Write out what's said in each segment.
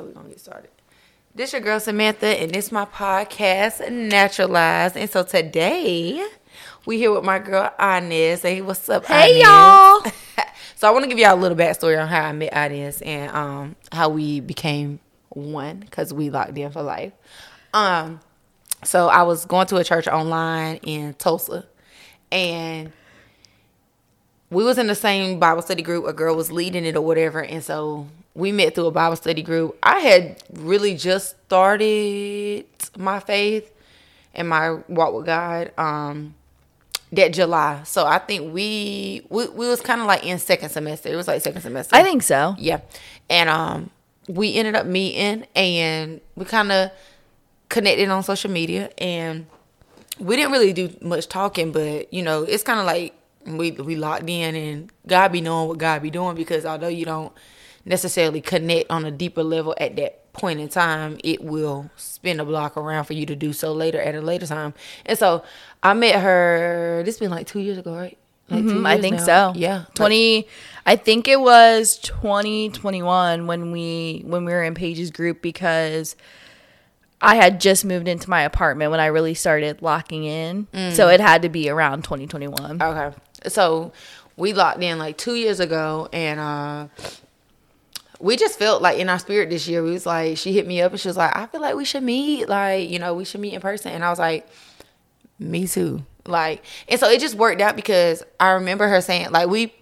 so we're gonna get started. This your girl Samantha, and this my podcast, Naturalized. And so today we here with my girl Inez. Hey, what's up? Hey, Inez? y'all. so I want to give y'all a little backstory on how I met Inez and um how we became one because we locked in for life. Um, so I was going to a church online in Tulsa, and we was in the same Bible study group. A girl was leading it or whatever, and so we met through a Bible study group. I had really just started my faith and my walk with God um that July. So I think we we, we was kind of like in second semester. It was like second semester. I think so. Yeah. And um we ended up meeting and we kind of connected on social media and we didn't really do much talking, but you know, it's kind of like we we locked in and God be knowing what God be doing because although you don't necessarily connect on a deeper level at that point in time, it will spin a block around for you to do so later at a later time. And so I met her. This been like two years ago, right? Like Mhm, I think now. so. Yeah, 20 I think it was 2021 when we when we were in Paige's group because I had just moved into my apartment when I really started locking in. So Mm. it had to be around 2021. Okay. So we locked in like two years ago and uh we just felt like in our spirit this year, we was like, she hit me up and she was like, I feel like we should meet. Like, you know, we should meet in person. And I was like, me too. Like, and so it just worked out because I remember her saying, like, we,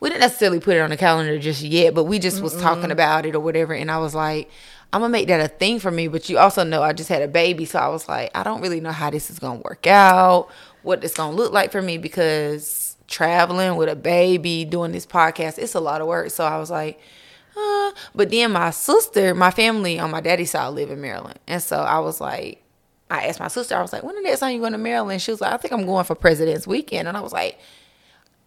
we didn't necessarily put it on the calendar just yet, but we just was talking about it or whatever. And I was like, I'm gonna make that a thing for me. But you also know I just had a baby. So I was like, I don't really know how this is gonna work out, what it's gonna look like for me because traveling with a baby, doing this podcast, it's a lot of work. So I was like, uh, but then my sister, my family on my daddy's side live in Maryland. And so I was like, I asked my sister, I was like, when the next time you going to Maryland? She was like, I think I'm going for President's Weekend. And I was like,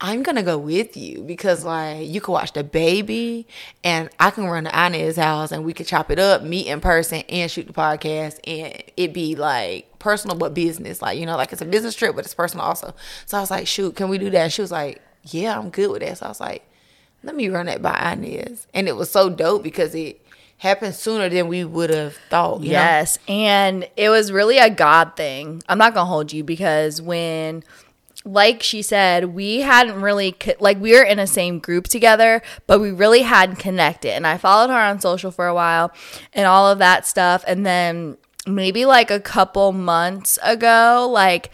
I'm gonna go with you because like you can watch the baby and I can run to Inez's house and we could chop it up, meet in person and shoot the podcast and it be like personal but business. Like, you know, like it's a business trip but it's personal also. So I was like, shoot, can we do that? And she was like, Yeah, I'm good with that. So I was like, let me run that by Inez. And it was so dope because it happened sooner than we would have thought. you know? Yes, and it was really a God thing. I'm not gonna hold you because when, like she said, we hadn't really like we were in the same group together, but we really hadn't connected. And I followed her on social for a while, and all of that stuff. And then maybe like a couple months ago, like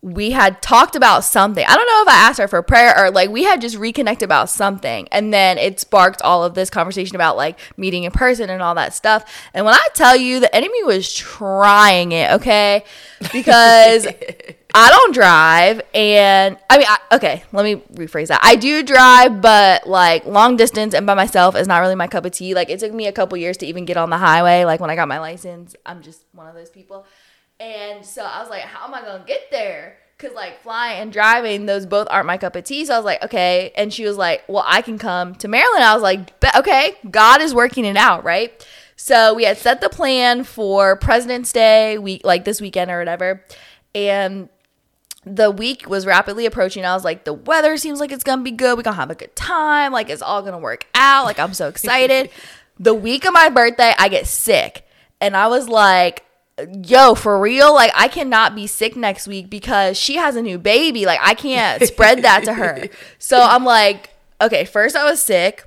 we had talked about something. I don't know if I asked her for prayer or like we had just reconnected about something. And then it sparked all of this conversation about like meeting in person and all that stuff. And when I tell you the enemy was trying it, okay? Because I don't drive and I mean, I, okay, let me rephrase that. I do drive, but like long distance and by myself is not really my cup of tea. Like it took me a couple years to even get on the highway. Like when I got my license, I'm just one of those people. And so I was like, how am I going to get there? Because like flying and driving, those both aren't my cup of tea. So I was like, okay. And she was like, well, I can come to Maryland. I was like, okay, God is working it out, right? So we had set the plan for President's Day week, like this weekend or whatever. And the week was rapidly approaching. I was like, the weather seems like it's gonna be good. We're gonna have a good time. Like it's all gonna work out. Like I'm so excited. the week of my birthday, I get sick. And I was like, yo, for real? Like I cannot be sick next week because she has a new baby. Like I can't spread that to her. So I'm like, okay, first I was sick.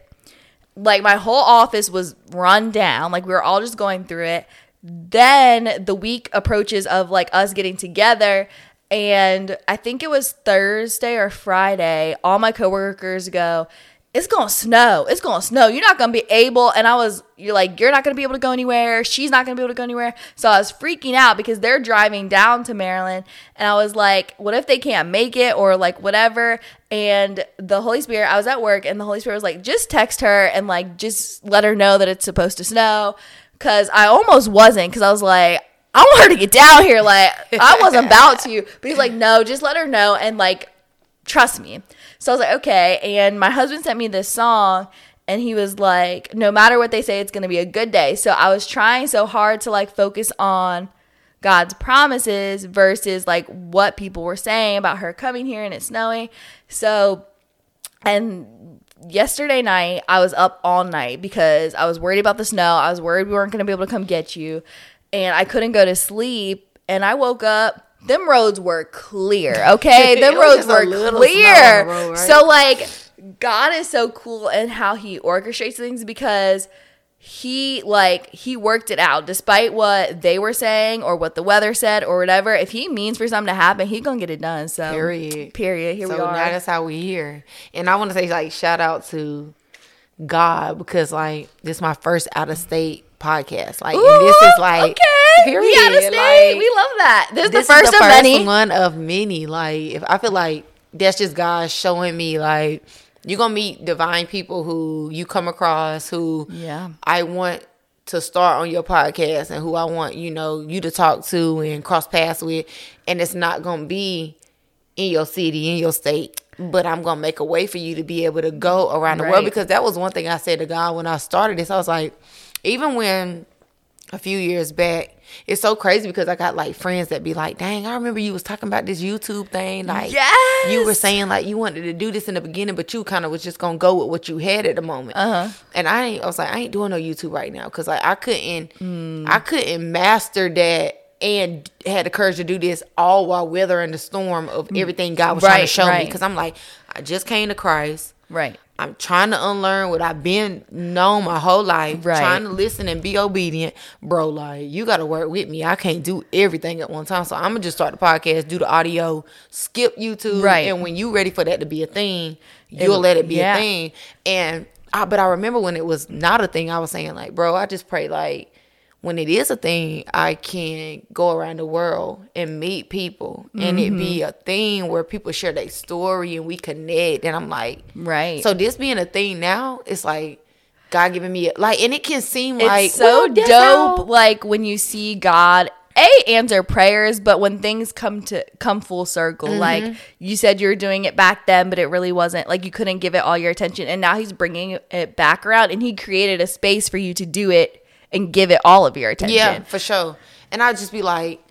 Like my whole office was run down. Like we were all just going through it. Then the week approaches of like us getting together and I think it was Thursday or Friday, all my coworkers go, It's gonna snow. It's gonna snow. You're not gonna be able. And I was, you're like, You're not gonna be able to go anywhere. She's not gonna be able to go anywhere. So I was freaking out because they're driving down to Maryland. And I was like, What if they can't make it or like whatever? And the Holy Spirit, I was at work and the Holy Spirit was like, Just text her and like, just let her know that it's supposed to snow. Cause I almost wasn't, cause I was like, I want her to get down here. Like I wasn't about to, but he's like, no, just let her know and like trust me. So I was like, okay. And my husband sent me this song and he was like, no matter what they say, it's gonna be a good day. So I was trying so hard to like focus on God's promises versus like what people were saying about her coming here and it's snowing. So and yesterday night I was up all night because I was worried about the snow. I was worried we weren't going to be able to come get you and I couldn't go to sleep and I woke up them roads were clear, okay? them roads were clear. Road, right? So like God is so cool in how he orchestrates things because he like he worked it out despite what they were saying or what the weather said or whatever if he means for something to happen he gonna get it done so period period here so we are now that's how we here and i want to say like shout out to god because like this is my first out of state podcast like Ooh, this is like okay period. we state like, we love that this is the first, is the of first many one of many like if i feel like that's just god showing me like you're gonna meet divine people who you come across who yeah I want to start on your podcast and who I want, you know, you to talk to and cross paths with. And it's not gonna be in your city, in your state. But I'm gonna make a way for you to be able to go around the right. world because that was one thing I said to God when I started this. I was like, even when a few years back, it's so crazy because I got like friends that be like, "Dang, I remember you was talking about this YouTube thing. Like, yes! you were saying like you wanted to do this in the beginning, but you kind of was just gonna go with what you had at the moment." Uh-huh. And I ain't. I was like, I ain't doing no YouTube right now because like I couldn't, mm. I couldn't master that and had the courage to do this all while weathering the storm of mm. everything God was right, trying to show right. me. Because I'm like, I just came to Christ. Right. I'm trying to unlearn what I've been known my whole life. Right. Trying to listen and be obedient, bro. Like you got to work with me. I can't do everything at one time. So I'm gonna just start the podcast, do the audio, skip YouTube, right? And when you ready for that to be a thing, you'll it, let it be yeah. a thing. And I, but I remember when it was not a thing, I was saying like, bro, I just pray like when it is a thing, I can go around the world and meet people and mm-hmm. it be mm-hmm. a thing where people share their story and we connect. And I'm like, right. So this being a thing now, it's like God giving me a, like, and it can seem it's like so dope. How- like when you see God a answer prayers but when things come to come full circle mm-hmm. like you said you were doing it back then but it really wasn't like you couldn't give it all your attention and now he's bringing it back around and he created a space for you to do it and give it all of your attention. Yeah, for sure. And I'd just be like,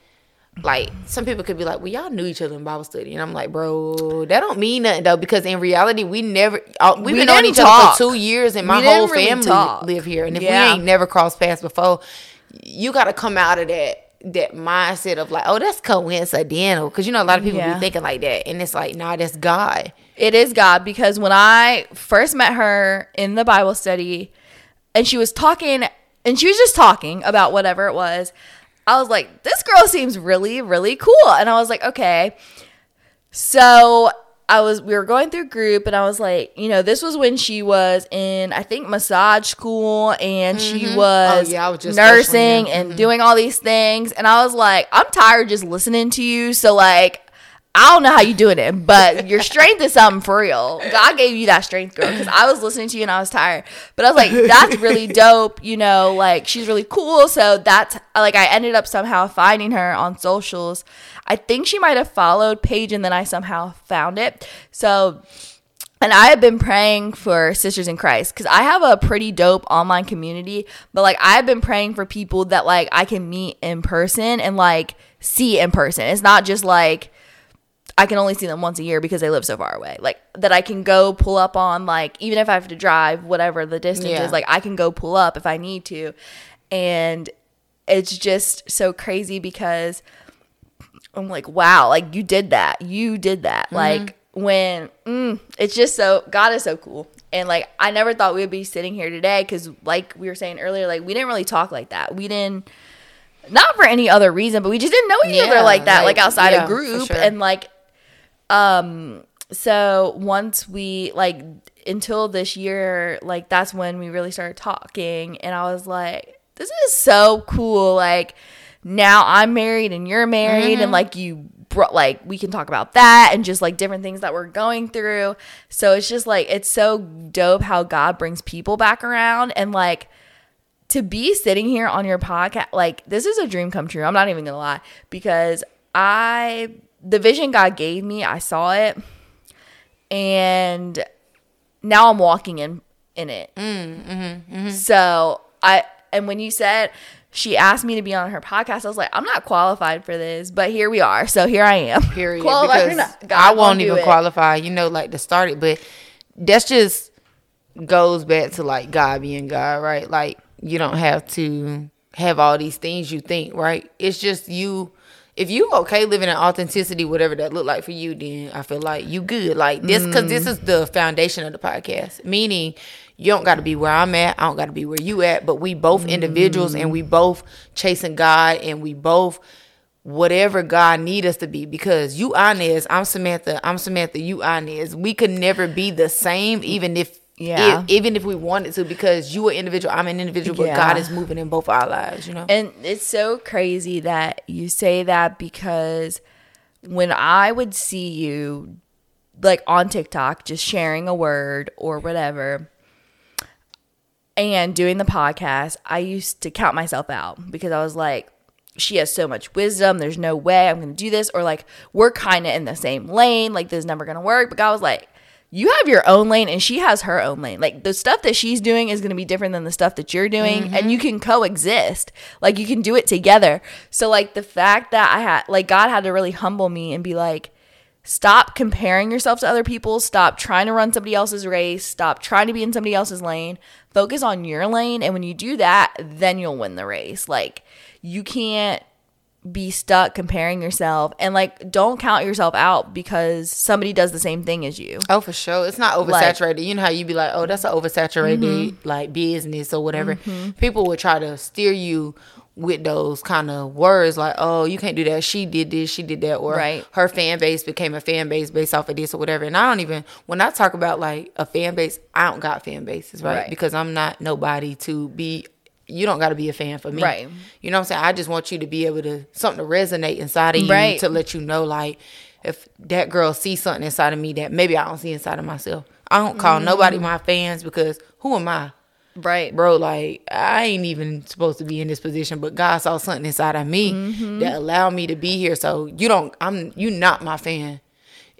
like some people could be like, "Well, y'all knew each other in Bible study," and I'm like, "Bro, that don't mean nothing though, because in reality, we never uh, we've we been on each talk. other for two years, and my whole family really live here, and if yeah. we ain't never crossed paths before, you got to come out of that." that mindset of like, oh, that's coincidental. Because you know, a lot of people yeah. be thinking like that. And it's like, nah, that's God. It is God. Because when I first met her in the Bible study, and she was talking and she was just talking about whatever it was. I was like, this girl seems really, really cool. And I was like, okay. So I was, we were going through group and I was like, you know, this was when she was in, I think, massage school and mm-hmm. she was, oh, yeah, was just nursing and mm-hmm. doing all these things. And I was like, I'm tired just listening to you. So, like, I don't know how you doing it, but your strength is something for real. God gave you that strength, girl. Because I was listening to you and I was tired, but I was like, that's really dope. You know, like she's really cool. So that's like I ended up somehow finding her on socials. I think she might have followed Paige, and then I somehow found it. So and I have been praying for Sisters in Christ because I have a pretty dope online community, but like I've been praying for people that like I can meet in person and like see in person. It's not just like I can only see them once a year because they live so far away. Like that I can go pull up on like even if I have to drive whatever the distance yeah. is, like I can go pull up if I need to. And it's just so crazy because I'm like, wow, like you did that. You did that. Mm-hmm. Like when mm, it's just so God is so cool. And like I never thought we would be sitting here today cuz like we were saying earlier like we didn't really talk like that. We didn't not for any other reason, but we just didn't know each yeah, other like that, like, like outside yeah, a group. Sure. And like um, so once we like until this year, like that's when we really started talking, and I was like, this is so cool. Like now I'm married and you're married, mm-hmm. and like you brought like we can talk about that and just like different things that we're going through. So it's just like it's so dope how God brings people back around and like to be sitting here on your podcast like this is a dream come true. I'm not even going to lie because I the vision God gave me, I saw it, and now I'm walking in in it. Mm, mm-hmm, mm-hmm. So I and when you said she asked me to be on her podcast, I was like, I'm not qualified for this, but here we are. So here I am. Period. because I won't even it. qualify, you know, like to start it, but that's just goes back to like God being God, right? Like you don't have to have all these things you think, right? It's just you. If you okay living in authenticity, whatever that look like for you, then I feel like you good. Like this, because this is the foundation of the podcast. Meaning, you don't got to be where I'm at. I don't got to be where you at. But we both individuals, and we both chasing God, and we both whatever God need us to be. Because you Inez, I'm Samantha. I'm Samantha. You Inez. We could never be the same, even if Yeah. if- even if we wanted to, because you an individual, I'm an individual, but Yeah. God is moving in both our lives. You know. And it's so crazy that you say that because when I would see you like on TikTok just sharing a word or whatever and doing the podcast, I used to count myself out because I was like, she has so much wisdom. There's no way I'm going to do this. Or like, we're kind of in the same lane. Like, this is never going to work. But God was like, you have your own lane and she has her own lane. Like, the stuff that she's doing is going to be different than the stuff that you're doing. And mm-hmm. you can coexist. Like, you can do it together. So, like, the fact that I had, like, God had to really humble me and be like, stop comparing yourself to other people stop trying to run somebody else's race stop trying to be in somebody else's lane focus on your lane and when you do that then you'll win the race like you can't be stuck comparing yourself and like don't count yourself out because somebody does the same thing as you Oh, for sure. It's not Like- oversaturated. you know how you'd be like, oh, that's an oversaturated mm-hmm. like business or whatever. Mm-hmm. People would try to steer you with those kind of words like, oh, you can't do that. She did this, she did that, or Right. her fan base became a fan base based off of this or whatever. And I don't even when I talk about like a fan base, I don't got fan bases, right? Right. Because I'm not nobody to be. You don't got to be a fan for me, Right. You know what I'm saying? I just want you to be able to something to resonate inside of you Right. to let you know like if that girl sees something inside of me that maybe I don't see inside of myself. I don't call nobody Mm. my fans because who am I? right Bro, like I ain't even supposed to be in this position, but God saw something inside of me Mm-hmm. that allowed me to be here. So you don't I'm you not my fan.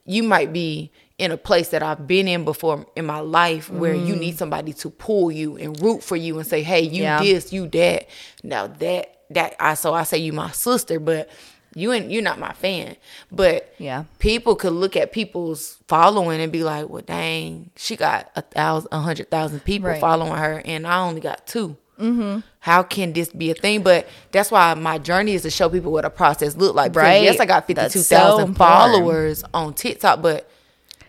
You might be in a place that I've been in before in my life where you need somebody to pull you and root for you and say, Hey, you Mm. Yeah. this, you that. Now that that I so I say you my sister, but you ain't you're not my fan. But Yeah. people could look at people's following and be like, Well dang, she got a thousand a hundred thousand people Right. following her and I only got 2 Mm-hmm. How can this be a thing? But that's why my journey is to show people what a process look like. Because Right. Yes, I got fifty two thousand so followers on TikTok, but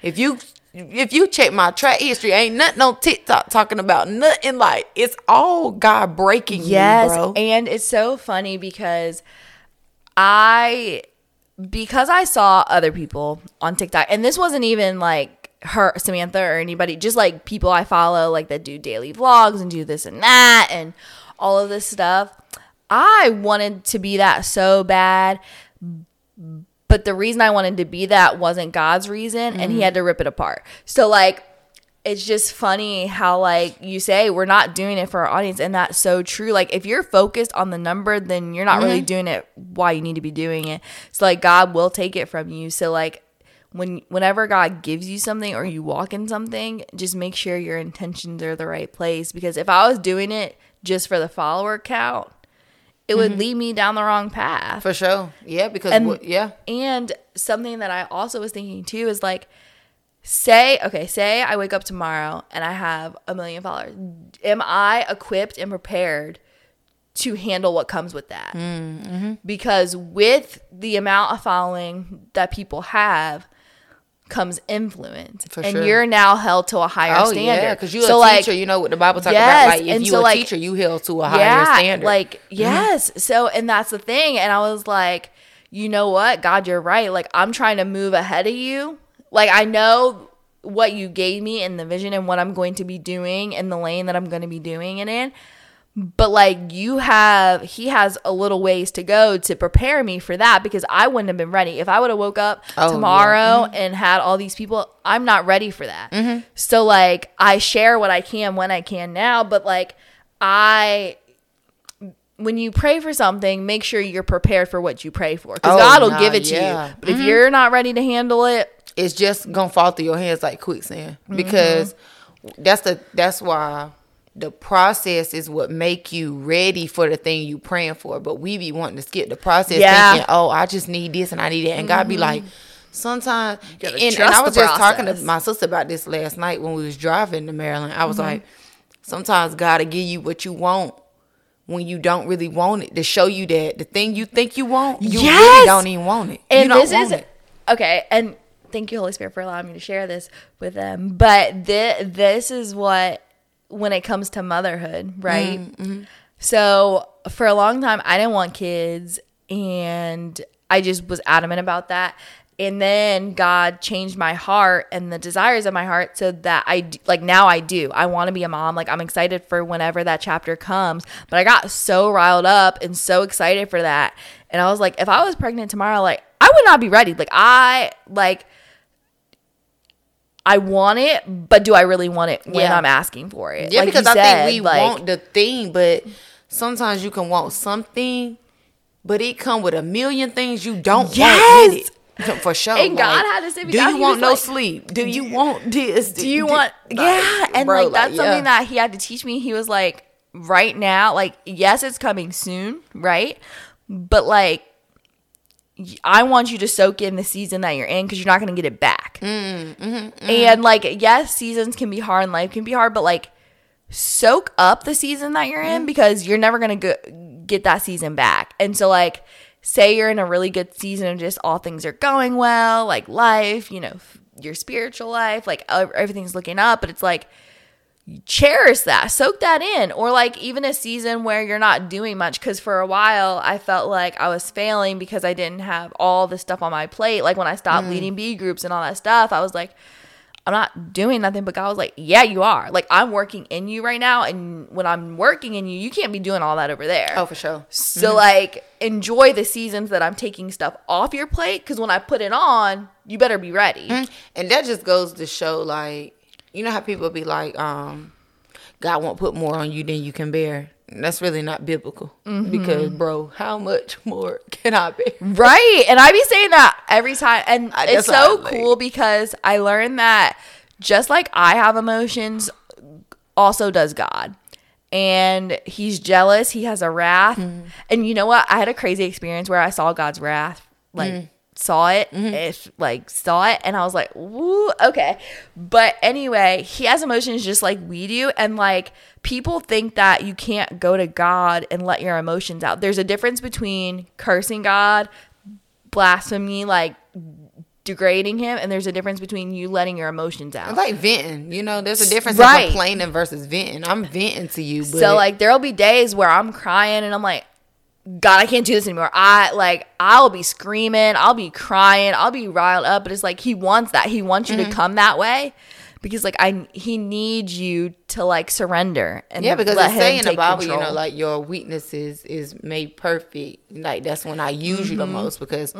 if you if you check my track history, ain't nothing on TikTok talking about nothing like it's all God breaking Yes, you, bro. and it's so funny because I because I saw other people on TikTok, and this wasn't even like her Samantha or anybody, just like people I follow, like that do daily vlogs and do this and that and all of this stuff. I wanted to be that so bad, but the reason I wanted to be that wasn't God's reason, and He mm-hmm. had to rip it apart. So like it's just funny how like you say we're not doing it for our audience and that's so true. Like if you're focused on the number then you're not really mm-hmm. doing it why you need to be doing it. So like god will take it from you. So like when whenever god gives you something or you walk in something just make sure your intentions are the right place. Because if i was doing it just for the follower count it would lead me down the wrong path For sure. Yeah, because And- yeah. and something that I also was thinking too is like, say, okay, say I wake up tomorrow and I have a million followers. Am I equipped and prepared to handle what comes with that? Mm-hmm. Because with the amount of following that people have comes influence. For and sure. you're now held to a higher Oh standard. yeah, because you're So, a like, teacher. You know what the Bible talks Yes, about. Like if and you so, a like- teacher, you held to a higher standard. like, mm-hmm. yes. So, and that's the thing. And I was like, you know what? God, you're right. Like, I'm trying to move ahead of you. Like, I know what you gave me in the vision and what I'm going to be doing in the lane that I'm going to be doing it in. But like you have, he has a little ways to go to prepare me for that because I wouldn't have been ready. If I would have woke up Oh, yeah. tomorrow mm-hmm. and had all these people, I'm not ready for that. Mm-hmm. So like I share what I can when I can now, but like I when you pray for something, make sure you're prepared for what you pray for because Oh, God will nah, give it to yeah. you. But if mm-hmm. you're not ready to handle it, it's just gonna fall through your hands like quicksand Mm-hmm. because that's the that's why the process is what make you ready for the thing you praying for but we be wanting to skip the process Yeah. thinking oh i just need this and i need that and god be Mm-hmm. like sometimes and, and I was just talking to my sister about this last night when we was driving to Maryland. I was Mm-hmm. like, sometimes God will give you what you want when you don't really want it to show you that the thing you think you want, you Yes! really don't even want it. and this is it. okay and thank you holy spirit for allowing me to share this with them but thi- this is what when it comes to motherhood right? Mm-hmm. so for a long time i didn't want kids and i just was adamant about that. And then god changed my heart and the desires of my heart so that I, like now i do. I want to be a mom. Like i'm excited for whenever that chapter comes. But i got so riled up and so excited for that. And i was like if i was pregnant tomorrow like i would not be ready. Like i like I want it, but do I really want it when Yeah. I'm asking for it? Yeah, Like because you I said, think we like- want the thing, but sometimes you can want something, but it come with a million things you don't want Yes! it. For sure. And God had to me Do you want no like, sleep? Do you want this? do you want yeah and like that's something that he had to teach me he was like right now like yes it's coming soon right but like I want you to soak in the season that you're in because you're not going to get it back. Mm, mm-hmm, mm-hmm. And like, yes, seasons can be hard and life can be hard, but like, soak up the season that you're in mm-hmm. because you're never going to get that season back. And so, like, say you're in a really good season and just all things are going well, like life, you know, f- your spiritual life, like ev- everything's looking up, but it's like, cherish that soak that in or like even a season where you're not doing much because for a while i felt like i was failing because i didn't have all the stuff on my plate. Like when i stopped mm. leading b groups and all that stuff i was like i'm not doing nothing but god was like yeah you are. Like i'm working in you right now and when i'm working in you you can't be doing all that over there. Oh, for sure. so mm-hmm. like enjoy the seasons that i'm taking stuff off your plate because when i put it on you better be ready. Mm-hmm. And that just goes to show, like, you know how people be like, um, God won't put more on you than you can bear. That's really not biblical. Mm-hmm. Because, bro, how much more can I bear? Right. And I be saying that every time. And I- it's so like- cool because I learned that just like I have emotions, also does God. And he's jealous. He has a wrath. Mm-hmm. And you know what? I had a crazy experience where I saw God's wrath. Like, Mm. Saw it. Mm-hmm. If, like, saw it. And I was like, woo, okay. But anyway, he has emotions just like we do. And like, people think that you can't go to God and let your emotions out. There's a difference between cursing God, blasphemy, like degrading him, and there's a difference between you letting your emotions out. It's like venting. You know, there's a difference Right. in complaining versus venting. I'm venting to you, but so like there'll be days where I'm crying and I'm like, God, I can't do this anymore. I like I'll be screaming, I'll be crying, I'll be riled up, but it's like he wants that. He wants you Mm-hmm. to come that way. Because like I he needs you to like surrender and yeah, because it's saying in the Bible, you know, like your weaknesses is made perfect. Like that's when I use you the Mm-hmm. most because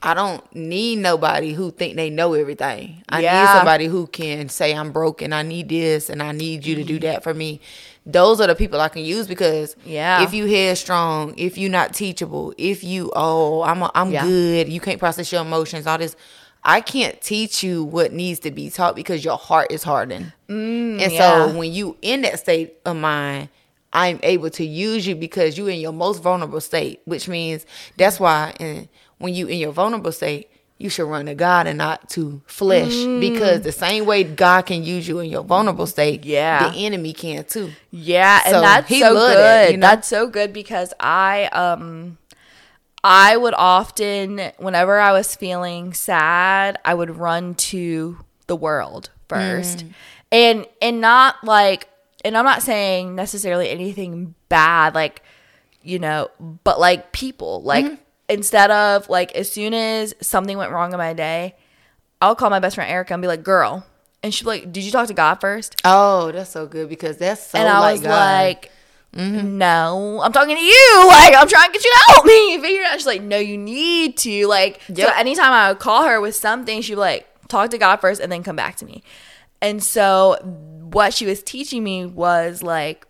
I don't need nobody who think they know everything. I need somebody who can say I'm broken. I need this, and I need you to do that for me. Those are the people I can use because Yeah. if you headstrong, if you're not teachable, if you oh I'm a, I'm Yeah. good, you can't process your emotions, all this. I can't teach you what needs to be taught because your heart is hardened. and Mm, yeah. so when you in that state of mind, I'm able to use you because you're in your most vulnerable state, which means that's why and when you in your vulnerable state, you should run to God and not to flesh. Mm. Because the same way God can use you in your vulnerable state, Yeah. the enemy can too. Yeah, and that's so good. that, you know? That's so good because I um I would often whenever I was feeling sad, I would run to the world first. Mm. And and not like and I'm not saying necessarily anything bad like you know, but like people, like Mm-hmm. Instead of like as soon as something went wrong in my day, I'll call my best friend Erica and be like, "Girl," and she'd be like, "Did you talk to God first? Oh, that's so good because that's so and I like was God. like, mm-hmm. no, I'm talking to you. Like, I'm trying to get you to help me figure it out. She's like, no, you need to. Like, so anytime I would call her with something, she'd be like, talk to God first and then come back to me. And so what she was teaching me was like,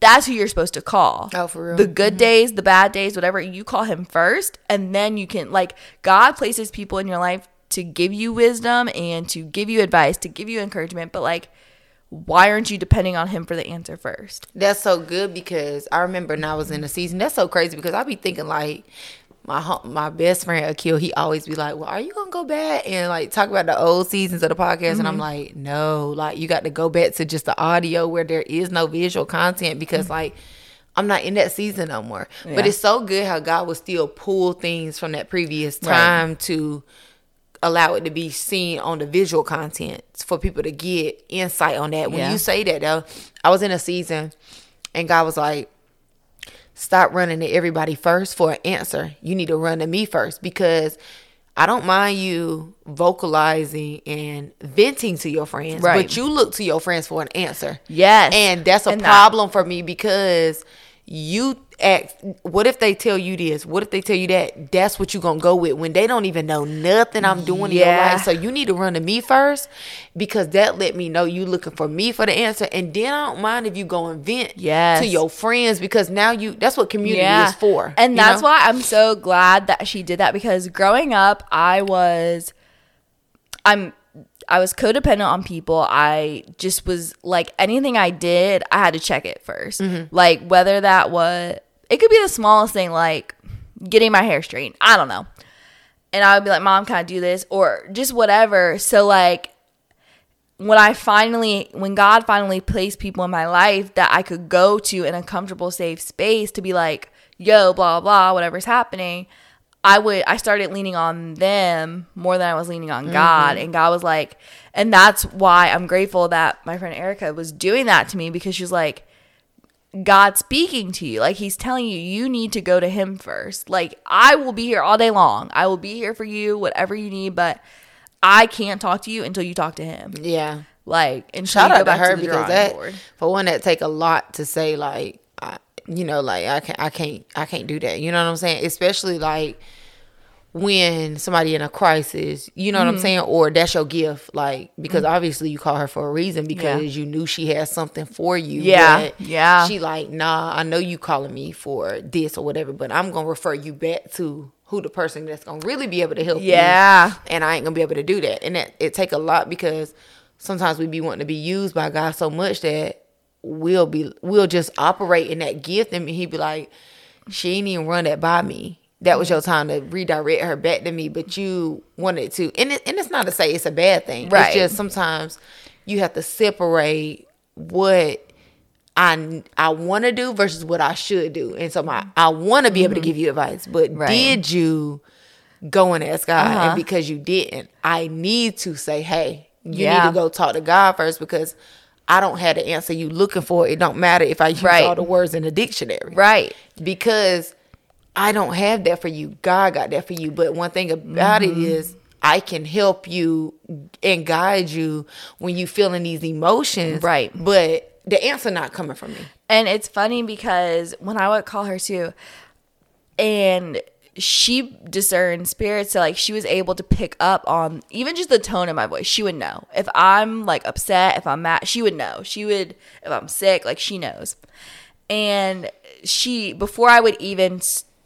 that's who you're supposed to call. Oh, for real? The good mm-hmm. days, the bad days, whatever, you call him first. And then you can, like, God places people in your life to give you wisdom and to give you advice, to give you encouragement. But, like, why aren't you depending on him for the answer first? That's so good because I remember when I was in the season. That's so crazy because I be thinking like my my best friend Akil, he always be like, "Well, are you gonna go back and like talk about the old seasons of the podcast?" And I'm mm-hmm. like, "No, like you got to go back to just the audio where there is no visual content because mm. like." I'm not in that season no more. But it's so good how God will still pull things from that previous Right. time to allow it to be seen on the visual content for people to get insight on that. When Yeah. you say that though, I was in a season and God was like, Stop running to everybody first for an answer. You need to run to me first because I don't mind you vocalizing and venting to your friends, Right. but you look to your friends for an answer. Yes. And that's a And that- problem for me because you ask what if they tell you this? What if they tell you that? That's what you're gonna go with when they don't even know nothing I'm doing in your life. So you need to run to me first because that let me know you looking for me for the answer. And then I don't mind if you go and vent Yes. to your friends because now you that's what community is for. And that's know? why I'm so glad that she did that because growing up, I was, I'm, I was codependent on people. I just was like anything I did, I had to check it 1st Mm-hmm. Like whether that was, it could be the smallest thing, like getting my hair straightened. I don't know. And I would be like, Mom, can I do this? Or just whatever. So like when I finally, when God finally placed people in my life that I could go to in a comfortable, safe space to be like, yo, blah, blah, whatever's happening, I would, I started leaning on them more than I was leaning on God. Mm-hmm. And God was like, and that's why I'm grateful that my friend Erica was doing that to me because she's like, God speaking to you. Like he's telling you, you need to go to him first. Like I will be here all day long. I will be here for you, whatever you need, but I can't talk to you until you talk to him. yeah. Like, and Shout out to her because that board. for one that take a lot to say like you know like I can't I can't I can't do that. You know what I'm saying? Especially like when somebody in a crisis, you know what Mm-hmm. I'm saying, or that's your gift, like because obviously you call her for a reason because Yeah. you knew she had something for you. Yeah, yeah. She like, nah, I know you calling me for this or whatever, but I'm gonna refer you back to who the person that's gonna really be able to help you Yeah. and I ain't gonna be able to do that. And that it take a lot because sometimes we be wanting to be used by God so much that we'll be we'll just operate in that gift and he'd be like, she ain't even run that by me. That was your time to redirect her back to me, but you wanted to. And it, and it's not to say it's a bad thing. Right. It's just sometimes you have to separate what I I want to do versus what I should do. And so my I want to be able to give you advice, but Right. did you go and ask God? Uh-huh. And because you didn't, I need to say, hey, you Yeah. need to go talk to God first because I don't have the answer you looking for. It don't matter if I use Right. all the words in the dictionary, Right. Because I don't have that for you. God got that for you. But one thing about Mm-hmm. it is. I can help you and guide you when you feeling these emotions. Right. But the answer not coming from me. And it's funny because when I would call her too, and she discerned spirits, so like she was able to pick up on even just the tone of my voice. She would know if I'm like upset, if I'm mad. She would know. She would if I'm sick, like she knows. And she before I would even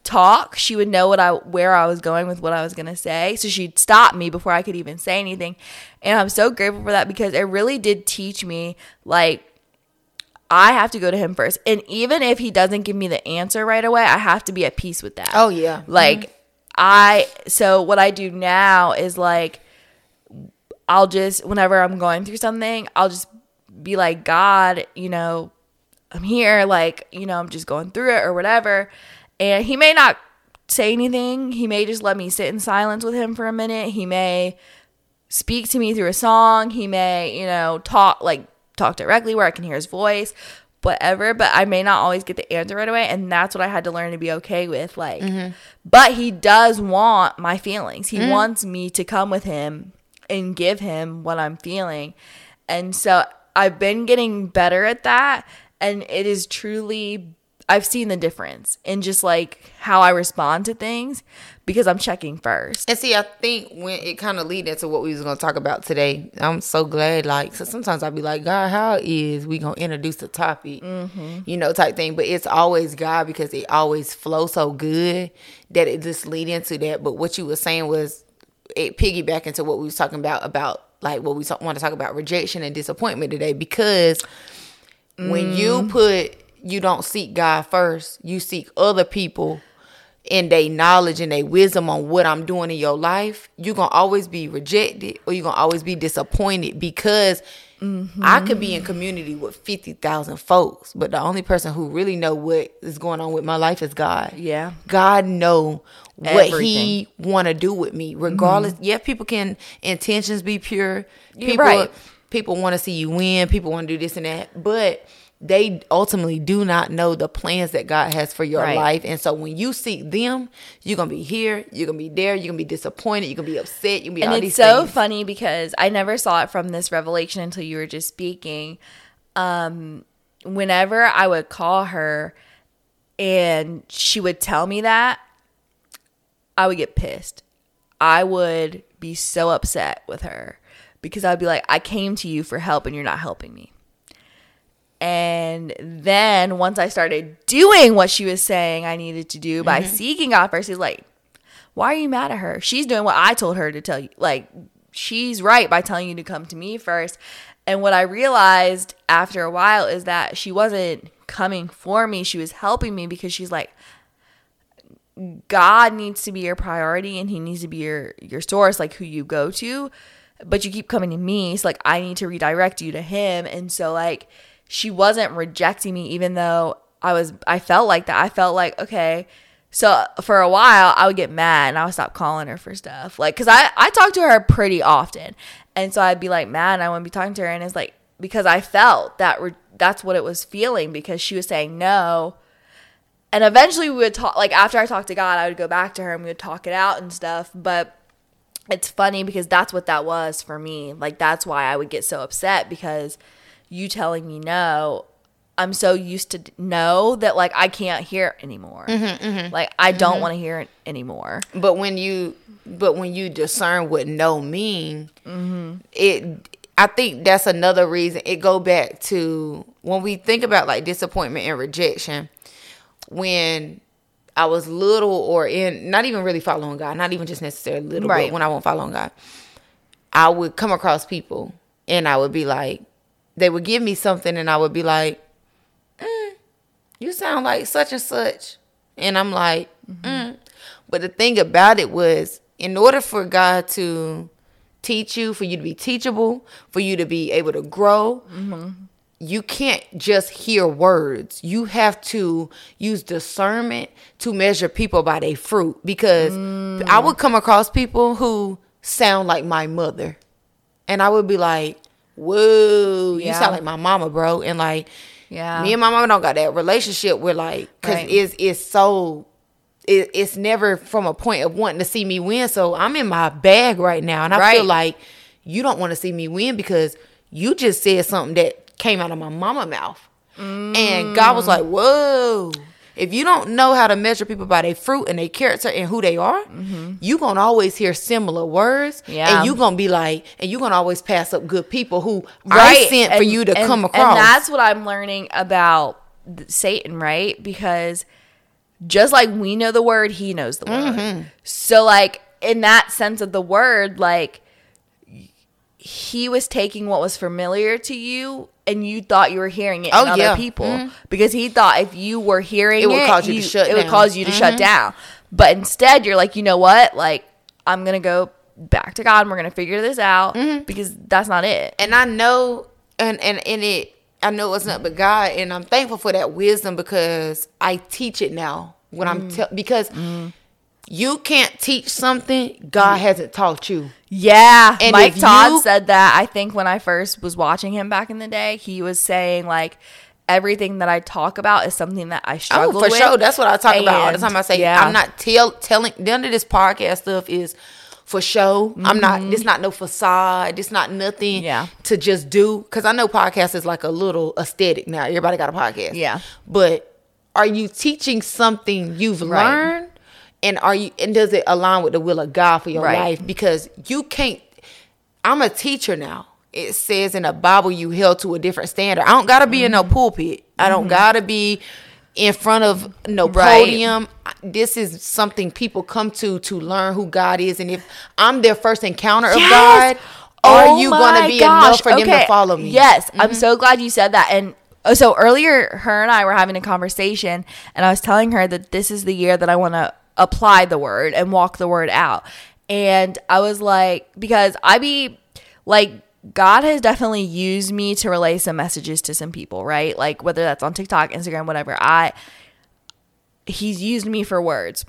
talk, she would know what I where I was going with what I was gonna say. So she'd stop me before I could even say anything. And I'm so grateful for that because it really did teach me like I have to go to him first. And even if he doesn't give me the answer right away, I have to be at peace with that. Oh, yeah. Like I so what I do now is like I'll just whenever I'm going through something, I'll just be like, God, you know, I'm here, like, you know, I'm just going through it or whatever. And he may not say anything. He may just let me sit in silence with him for a minute. He may speak to me through a song. He may, you know, talk like talk directly where I can hear his voice, whatever. But I may not always get the answer right away, and that's what I had to learn to be okay with. Like, mm-hmm. but he does want my feelings. He mm-hmm. wants me to come with him and give him what I'm feeling, and so I've been getting better at that, and it is truly. I've seen the difference in just like how I respond to things because I'm checking first. And see, I think when it kind of lead into what we was gonna talk about today, I'm so glad. Like, so sometimes I'll be like, God, how is we gonna introduce the topic, mm-hmm. you know, type thing. But it's always God because it always flows so good that it just lead into that. But what you were saying was it piggyback into what we was talking about about like what we want to talk about rejection and disappointment today because when you mm. put you don't seek God first, you seek other people and they knowledge and they wisdom on what I'm doing in your life, you're gonna always be rejected or you're gonna always be disappointed because I could be in community with fifty thousand folks, but the only person who really know what is going on with my life is God. Yeah. God know what Everything. He want to do with me, regardless. Mm-hmm. Yeah, people can intentions be pure. You're People, right. people want to see you win. People want to do this and that, but they ultimately do not know the plans that God has for your Right. life. And so when you seek them, you're gonna be here, you're gonna be there, you're gonna be disappointed, you're gonna be upset, you're gonna be all and it's so things. funny because I never saw it from this revelation until you were just speaking. Um, whenever I would call her and she would tell me that, I would get pissed. I would be so upset with her because I'd be like, I came to you for help and you're not helping me. And then once I started doing what she was saying I needed to do by mm-hmm. seeking God first, he's like, why are you mad at her? She's doing what I told her to tell you. Like, she's right by telling you to come to me first. And what I realized after a while is that she wasn't coming for me, she was helping me because she's like, God needs to be your priority and he needs to be your your source, like who you go to. But you keep coming to me. So like I need to redirect you to him. And so like she wasn't rejecting me even though I was I felt like that. I felt like, okay. So for a while I would get mad and I would stop calling her for stuff. Like cause I, I talk to her pretty often. And so I'd be like mad and I wouldn't be talking to her and it's like because I felt that re- that's what it was feeling because she was saying no and eventually we would talk like after i talked to god i would go back to her and we would talk it out and stuff but it's funny because that's what that was for me like that's why i would get so upset because you telling me no i'm so used to no that like i can't hear anymore mm-hmm, mm-hmm. like i don't mm-hmm. want to hear it anymore But when you but when you discern what no mean, Mm-hmm. it I think that's another reason it go back to when we think about like disappointment and rejection. When I was little or in not even really following God, not even just necessarily little, Right. but when I won't follow God, I would come across people and I would be like, they would give me something and I would be like, "Mm, you sound like such and such. And I'm like, mm. but the thing about it was, in order for God to teach you, for you to be teachable, for you to be able to grow, you can't just hear words. You have to use discernment to measure people by their fruit. Because I would come across people who sound like my mother. And I would be like, whoa, you sound like my mama, bro. And like, Yeah. me and my mama don't got that relationship where like, cause Right. it's, it's so, it, it's never from a point of wanting to see me win. So I'm in my bag right now. And I feel like you don't want to see me win because you just said something that came out of my mama mouth. And God was like, whoa. If you don't know how to measure people by their fruit and their character and who they are, you gonna always hear similar words. Yeah. And you gonna be like, and you gonna always pass up good people who I sent for you to and- come across. And that's what I'm learning about Satan, right? Because just like we know the word, he knows the word. Mm-hmm. So, like, in that sense of the word, like, he was taking what was familiar to you and you thought you were hearing it Oh, in other yeah. people because he thought if you were hearing It it, would cause you to shut it down. Mm-hmm. cause you to shut down but instead you're like you know what like i'm gonna go back to god and we're gonna figure this out Mm-hmm. because that's not it and I know, and and and it, I know it's not but God, and I'm thankful for that wisdom because I teach it now when I'm Mm. tell because you can't teach something God hasn't taught you. Yeah, And Mike Todd you- said that. I think when I first was watching him back in the day, he was saying like everything that I talk about is something that I Oh, struggle for with. sure. That's what I talk about all the time. I say yeah. I'm not tell telling none of this podcast stuff is for show. I'm not. It's not no facade. It's not nothing. Mm-hmm. Yeah. To just do because I know podcast is like a little aesthetic now. Everybody got a podcast. Yeah. But are you teaching something you've Right. learned, and are you and does it align with the will of God for your Right. life? Because you can't. I'm a teacher now. It says in the Bible you held to a different standard. I don't gotta be in no Mm-hmm. pulpit. I don't gotta be in front of no Right. podium. This is something people come to to learn who God is, and if I'm their first encounter of God, are Oh you gonna be gosh. enough for them to follow me? Mm-hmm. Yes, I'm so glad you said that. And uh, so earlier, her and I were having a conversation, and I was telling her that this is the year that I want to apply the word and walk the word out. And I was like, because I be like, God has definitely used me to relay some messages to some people, right? Like whether that's on TikTok, Instagram, whatever. I he's used me for words.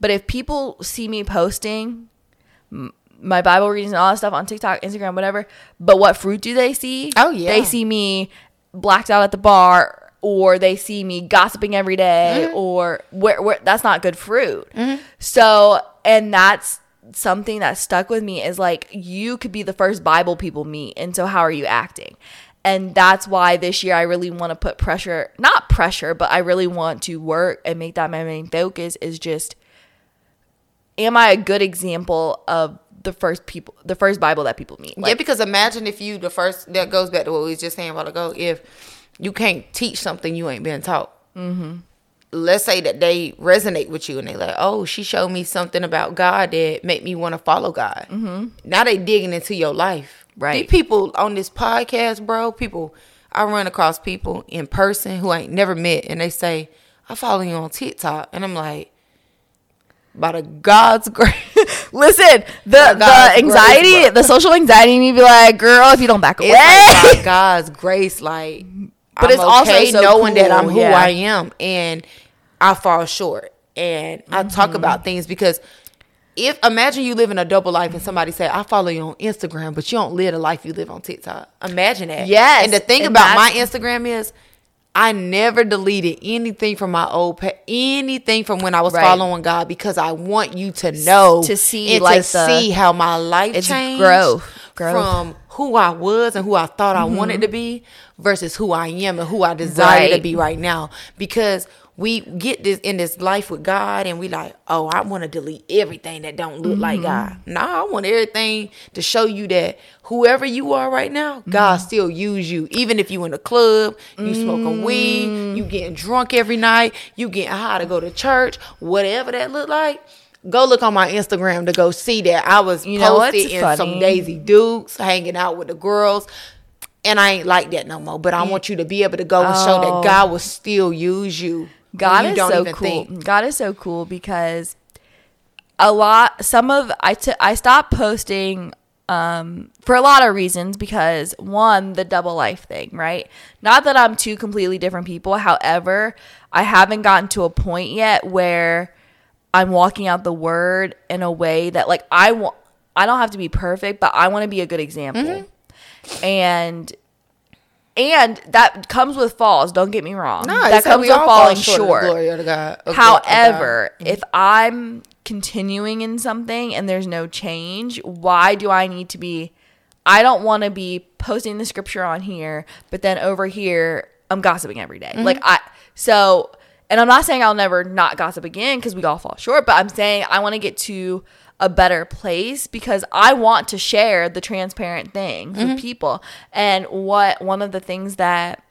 But if people see me posting m- my Bible readings and all that stuff on TikTok, Instagram, whatever, but what fruit do they see? Oh, yeah. They see me blacked out at the bar or they see me gossiping every day, mm-hmm. or where, where that's not good fruit. Mm-hmm. So, and that's something that stuck with me is like you could be the first Bible people meet, and so how are you acting? And that's why this year I really want to put pressure, not pressure, but I really want to work and make that my main focus is just am I a good example of the first people the first Bible that people meet? yeah, because imagine if you the first that goes back to what we was just saying a while ago. If you can't teach something you ain't been taught, mm-hmm. let's say that they resonate with you and they like, oh, she showed me something about God that made me want to follow God. Mm-hmm. Now they digging into your life, Right. These people on this podcast, bro. People, I run across people in person who I ain't never met, and they say, I follow you on TikTok, and I'm like. By the God's grace, Listen, the the anxiety, grace, the social anxiety, me be like, girl, if you don't back away, like by God's grace, like. But I'm it's also okay so knowing that I'm who yeah. I am, and I fall short, and I Mm-hmm. talk about things because if imagine you living a double life and somebody say I follow you on Instagram, but you don't live the life you live on TikTok. Imagine that. Yes, And the thing and about my Instagram is. I never deleted anything from my old pa- anything from when I was Right. following God because I want you to know to see, and like, to the- see how my life it's changed growth. Growth. from who I was and who I thought I wanted mm-hmm. to be versus who I am and who I desire to be right now. Because we get this in this life with God and we like, oh, I want to delete everything that don't look like mm-hmm. God. No, I want everything to show you that whoever you are right now, God mm-hmm. still use you. Even if you in a club, you smoking weed, you mm. getting drunk every night, you getting high to go to church, whatever that look like. Go look on my Instagram to go see that I was You know posted in some? Daisy Dukes, hanging out with the girls. And I ain't like that no more. But I want you to be able to go and show Oh. that God will still use you. God you is so cool. think. God is so cool because a lot some of I I stopped posting um for a lot of reasons because one the double life thing, right? Not that I'm two completely different people, however, I haven't gotten to a point yet where I'm walking out the word in a way that like I want I don't have to be perfect, but I want to be a good example. Mm-hmm. And and that comes with falls, don't get me wrong. No, that comes with all fall falling short. short. Of glory of God. of God-. However, if I'm continuing in something and there's no change, why do I need to be? I don't want to be posting the scripture on here, but then over here I'm gossiping every day. Like I so, and I'm not saying I'll never not gossip again because we all fall short, but I'm saying I want to get to a better place because I want to share the transparent things with people. And what one of the things that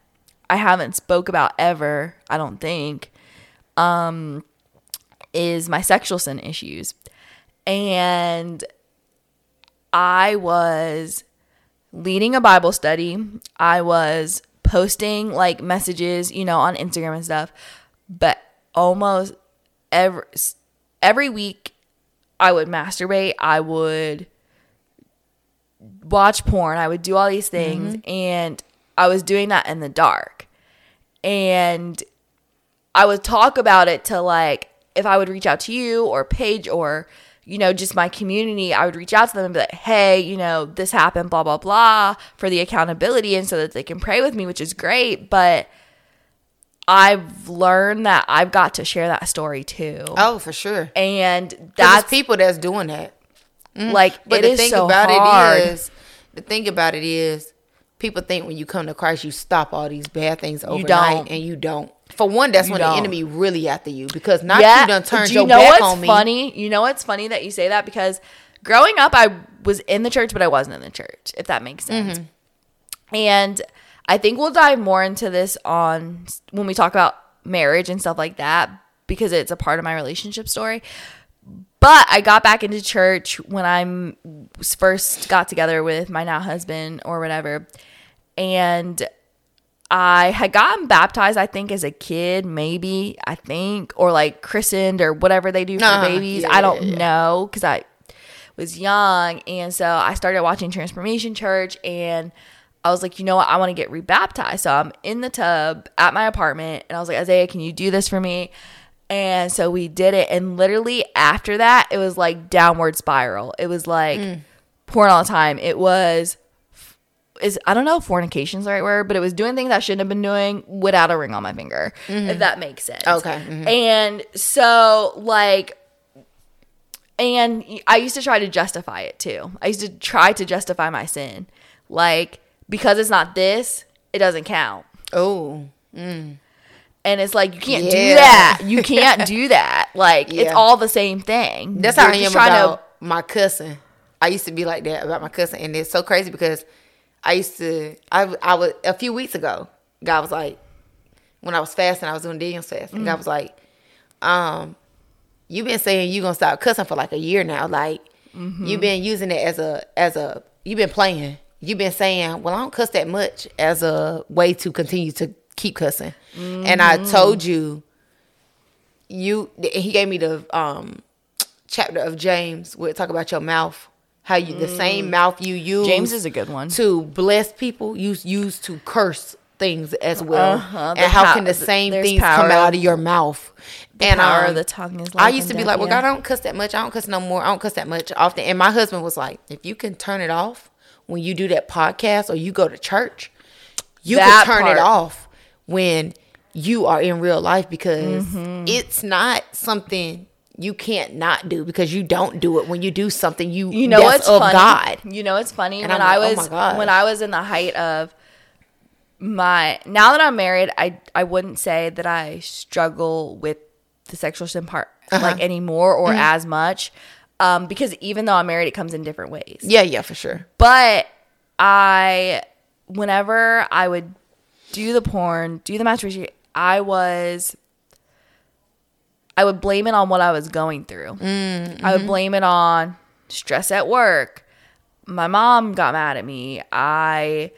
I haven't spoke about ever, I don't think, um, is my sexual sin issues. And I was leading a Bible study. I was posting like messages, you know, on Instagram and stuff. But almost every every week I would masturbate, I would watch porn, I would do all these things mm-hmm. and I was doing that in the dark. And I would talk about it to like if I would reach out to you or Paige or you know just my community, I would reach out to them and be like, "Hey, you know, this happened, blah blah blah," for the accountability and so that they can pray with me, which is great. But I've learned that I've got to share that story too, Oh, for sure. and That's people that's doing that. like But it the is thing so about hard. it is, the thing about it is, people think when you come to Christ, you stop all these bad things overnight, don't. and you don't. For one, that's You when don't. the enemy really after you because not you done turned Do you your know back on me. funny? You know what's funny that you say that because growing up, I was in the church, but I wasn't in the church. If that makes sense. Mm-hmm. And I think we'll dive more into this on when we talk about marriage and stuff like that because it's a part of my relationship story. But I got back into church when I first got together with my now husband or whatever. And I had gotten baptized, I think, as a kid, maybe, I think, or like christened or whatever they do for Uh-huh. babies. Yeah, I don't yeah. know because I was young. And so I started watching Transformation Church and I was like, you know what? I want to get rebaptized. So I'm in the tub at my apartment and I was like, Isaiah, can you do this for me? And so we did it. And literally after that, it was like downward spiral. It was like Mm. porn all the time. It was is I don't know if fornication's the right word, but it was doing things I shouldn't have been doing without a ring on my finger, if that makes sense. Okay, mhm. And so like and I used to try to justify it too. I used to try to justify my sin. Like because it's not this, it doesn't count. Oh, mm. And it's like you can't do that. You can't do that. Like it's all the same thing. That's You're how I am trying about my cousin. I used to be like that about my cousin, and it's so crazy because I used to. I I was a few weeks ago. God was like, when I was fasting, I was doing Daniel's fast, and God mm. was like, um, you've been saying you're gonna stop cussing for like a year now. Like you've mm-hmm. been using it as a as a you've been playing. You've been saying, well, I don't cuss that much as a way to continue to keep cussing. And I told you, you he gave me the um chapter of James where it talk about your mouth. How you the same mouth you use James is a good one. to bless people, you use to curse things as well. Uh-huh. And how pow- can the same things come out of- your mouth? The and power um, the tongue is I used to be death, like, well, yeah. God, I don't cuss that much. I don't cuss no more. I don't cuss that much often. And my husband was like, if you can turn it off when you do that podcast or you go to church, you That can turn part. it off when you are in real life because Mm-hmm. it's not something you can't not do because you don't do it when you do something you You know it's of funny? God. You know what's funny? And when I'm I like, oh was when I was in the height of my now that I'm married, I I wouldn't say that I struggle with the sexual sin part Uh-huh. like anymore or Mm-hmm. as much. Um, because even though I'm married, it comes in different ways. Yeah, yeah, for sure. But I, whenever I would do the porn, do the masturbation, I was, I would blame it on what I was going through. Mm, I would mm-hmm. blame it on stress at work. My mom got mad at me. I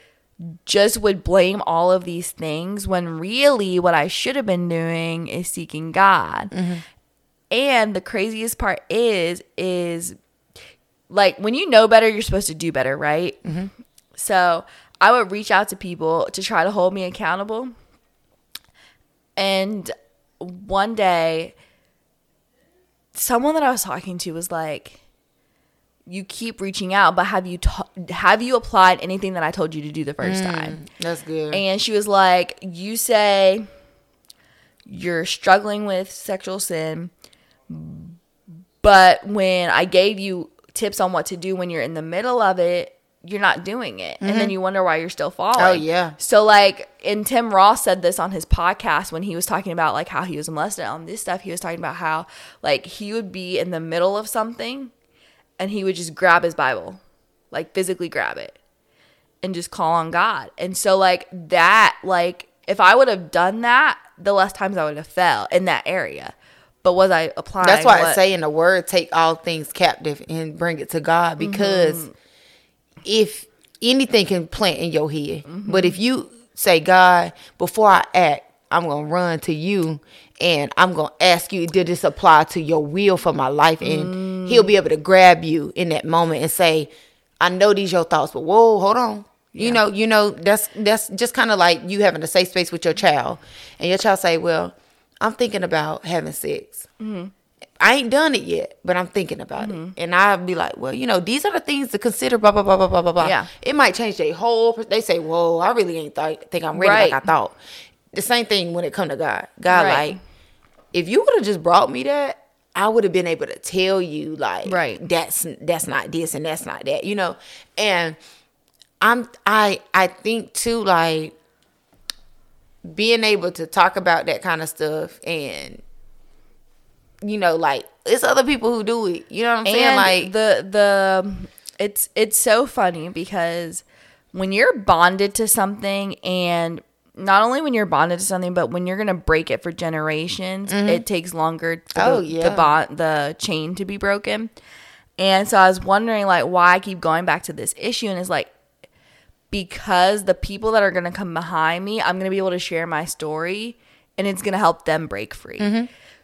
just would blame all of these things when really what I should have been doing is seeking God. Mm-hmm. And the craziest part is, is like when you know better, you're supposed to do better, right? Mm-hmm. So I would reach out to people to try to hold me accountable. And one day, someone that I was talking to was like, "You keep reaching out, but have you ta- have you applied anything that I told you to do the first mm, time?" That's good. And she was like, You say you're struggling with sexual sin, but when I gave you tips on what to do when you're in the middle of it, you're not doing it. And then you wonder why you're still falling. Mm-hmm. Oh, yeah. So, like, and Tim Ross said this on his podcast when he was talking about like how he was molested on this stuff. He was talking about how, like, he would be in the middle of something and he would just grab his Bible, like, physically grab it and just call on God. And so like that, like if I would have done that, the less times I would have fell in that area. But was I applying? That's why I say in the word, take all things captive and bring it to God because Mm-hmm. if anything can plant in your head, Mm-hmm. but if you say, God, before I act, I'm going to run to you and I'm going to ask you, did this apply to your will for my life? And he'll be able to grab you in that moment and say, I know these your thoughts, but whoa, hold on. You know, you know, that's that's just kind of like you having a safe space with your child, and your child say, "Well, I'm thinking about having sex. Mm-hmm. I ain't done it yet, but I'm thinking about it. Mm-hmm. And I'd be like, well, you know, these are the things to consider, blah, blah, blah, blah, blah, blah, blah. Yeah. It might change their whole, they say, whoa, I really ain't th- think I'm ready Right. like I thought. The same thing when it come to God. God, Right. like, if you would have just brought me that, I would have been able to tell you, like, Right. that's that's not this and that's not that, you know? And I'm I I think too, like, being able to talk about that kind of stuff and you know, like it's other people who do it. You know what I'm saying? Like the the it's it's so funny because when you're bonded to something and not only when you're bonded to something but when you're gonna break it for generations mm-hmm. it takes longer for Oh, the, yeah. the bond the chain to be broken and so i was wondering like why i keep going back to this issue and it's like because the people that are going to come behind me, I'm going to be able to share my story and it's going to help them break free.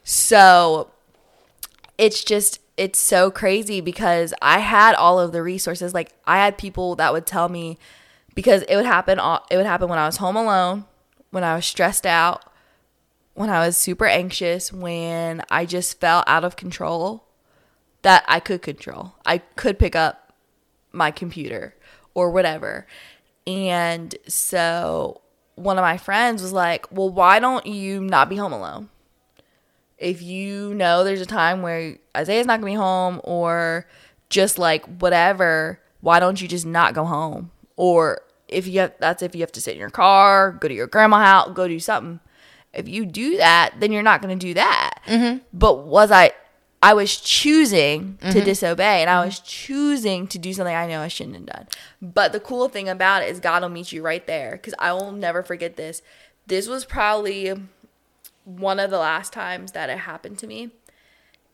So it's just it's so crazy because I had all of the resources. Like I had people that would tell me because it would happen it would happen when I was home alone, when I was stressed out, when I was super anxious, when I just felt out of control that I could control. I could pick up my computer or whatever. And so one of my friends was like, "Well, why don't you not be home alone?" if you know there's a time where Isaiah's not gonna be home or just like whatever, why don't you just not go home? Or if you have that's if you have to sit in your car, go to your grandma house, go do something. If you do that, then you're not gonna do that. Mm-hmm. But was I I was choosing to mm-hmm. disobey and I was mm-hmm. choosing to do something I know I shouldn't have done. But the cool thing about it is God will meet you right there because I will never forget this. This was probably one of the last times that it happened to me.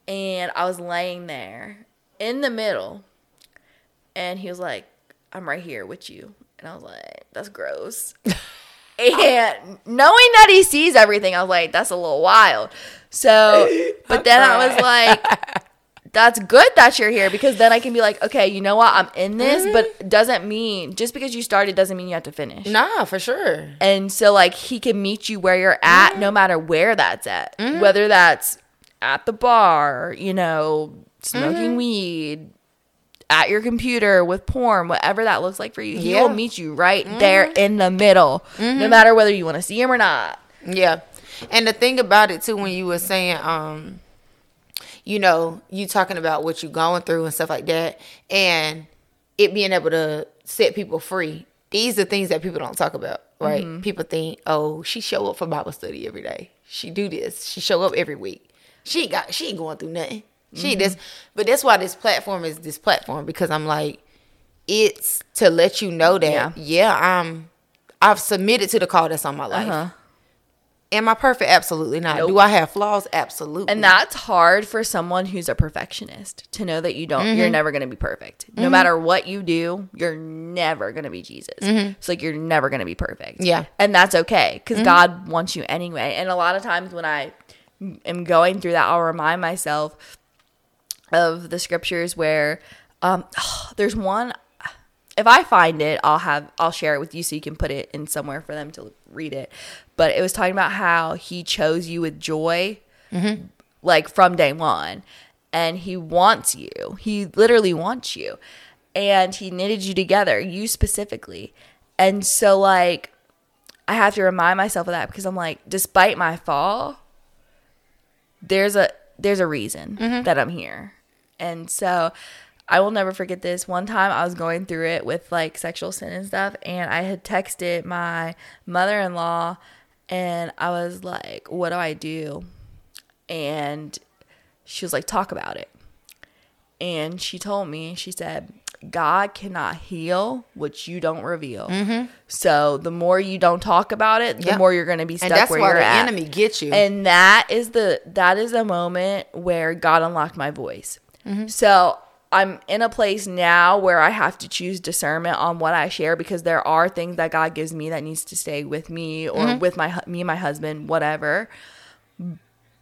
And I was laying there in the middle. And he was like, I'm right here with you. And I was like, that's gross. and knowing that he sees everything, I was like, that's a little wild. So, but then I was like, that's good that you're here because then I can be like, okay, you know what? I'm in this, mm-hmm. but doesn't mean just because you started doesn't mean you have to finish. Nah, for sure. And so like he can meet you where you're at no mm-hmm. matter where that's at. Mm-hmm. Whether that's at the bar, you know, smoking weed, at your computer with porn, whatever that looks like for you. He Yeah. will meet you right mm-hmm. there in the middle. No mm-hmm. matter whether you want to see him or not. Yeah. And the thing about it too, when you were saying, um, you know, you talking about what you're going through and stuff like that, and it being able to set people free. These are things that people don't talk about, right? Mm-hmm. People think, oh, she show up for Bible study every day. She do this. She show up every week. She ain't got. She ain't going through nothing. She mm-hmm. ain't this. But that's why this platform is this platform because I'm like, it's to let you know that Yeah. yeah, I'm. I've submitted to the call that's on my life. Uh-huh. Am I perfect? Absolutely not. Nope. Do I have flaws? Absolutely. And that's hard for someone who's a perfectionist to know that you don't, you're mm-hmm. never going to be perfect. No mm-hmm. matter what you do, you're never going to be Jesus. It's like you're never going to be perfect. Yeah. And that's okay because God wants you anyway. And a lot of times when I am going through that, I'll remind myself of the scriptures where um, there's one. If I find it, I'll have I'll share it with you so you can put it in somewhere for them to read it. But it was talking about how he chose you with joy, like from day one, and he wants you. He literally wants you, and he knitted you together, you specifically. And so, like, I have to remind myself of that because I'm like, despite my fall, there's a there's a reason that I'm here. And so I will never forget this. One time I was going through it with like sexual sin and stuff and I had texted my mother-in-law and I was like, "What do I do?" And she was like, "Talk about it." And she told me, she said, God cannot heal what you don't reveal. Mm-hmm. So the more you don't talk about it, the Yep. more you're going to be stuck and that's where why you're the at. enemy gets you. And that is the that is the moment where God unlocked my voice. Mm-hmm. So I'm in a place now where I have to choose discernment on what I share because there are things that God gives me that needs to stay with me or mm-hmm. with my me and my husband, whatever.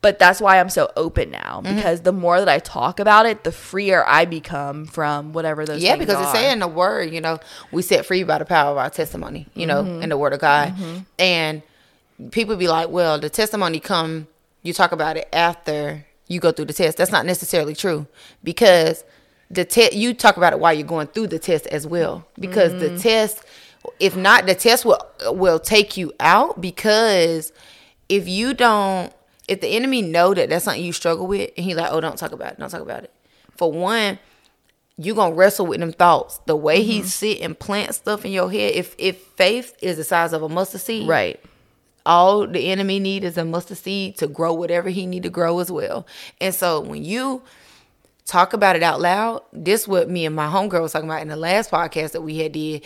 But that's why I'm so open now mm-hmm. because the more that I talk about it, the freer I become from whatever those yeah, because it's saying the word, you know, we set free by the power of our testimony, you know, Mm-hmm. in the word of God. And people be like, well, the testimony come, you talk about it after you go through the test. That's not necessarily true because the test, you talk about it while you're going through the test as well. Because the Mm-hmm. test, if not, the test will, will take you out because if you don't, if the enemy know that that's something you struggle with and he like, oh, don't talk about it, don't talk about it. For one, you're gonna wrestle with them thoughts. The way Mm-hmm. he sit and plant stuff in your head. If if faith is the size of a mustard seed, right. All the enemy need is a mustard seed to grow whatever he need to grow as well. And so when you talk about it out loud, this what me and my homegirl was talking about in the last podcast that we had did.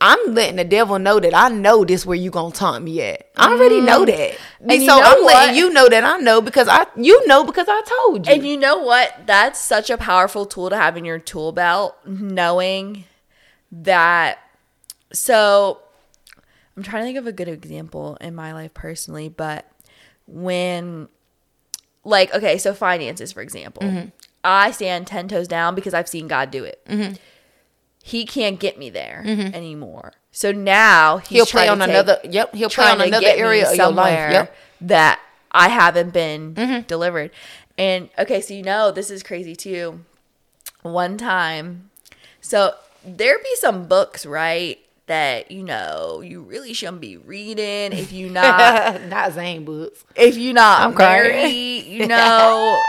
I'm letting the devil know that I know this where you gonna taunt me at. I already know that. Mm-hmm. And you so I'm what? letting you know that I know because I you know because I told you. And you know what? That's such a powerful tool to have in your tool belt, knowing that so I'm trying to think of a good example in my life personally, but when like okay, so finances for example. Mm-hmm. I stand 10 toes down because I've seen God do it. He can't get me there anymore. So now he's Mm-hmm. He'll play on take- another. Yep, he'll play on another area of your life. somewhere Yep. Mm-hmm. that I haven't been delivered. And okay, so you know this is crazy too. One time, so there be some books, right? That you know you really shouldn't be reading if you not Not Zane books. if you not I'm crying. you know,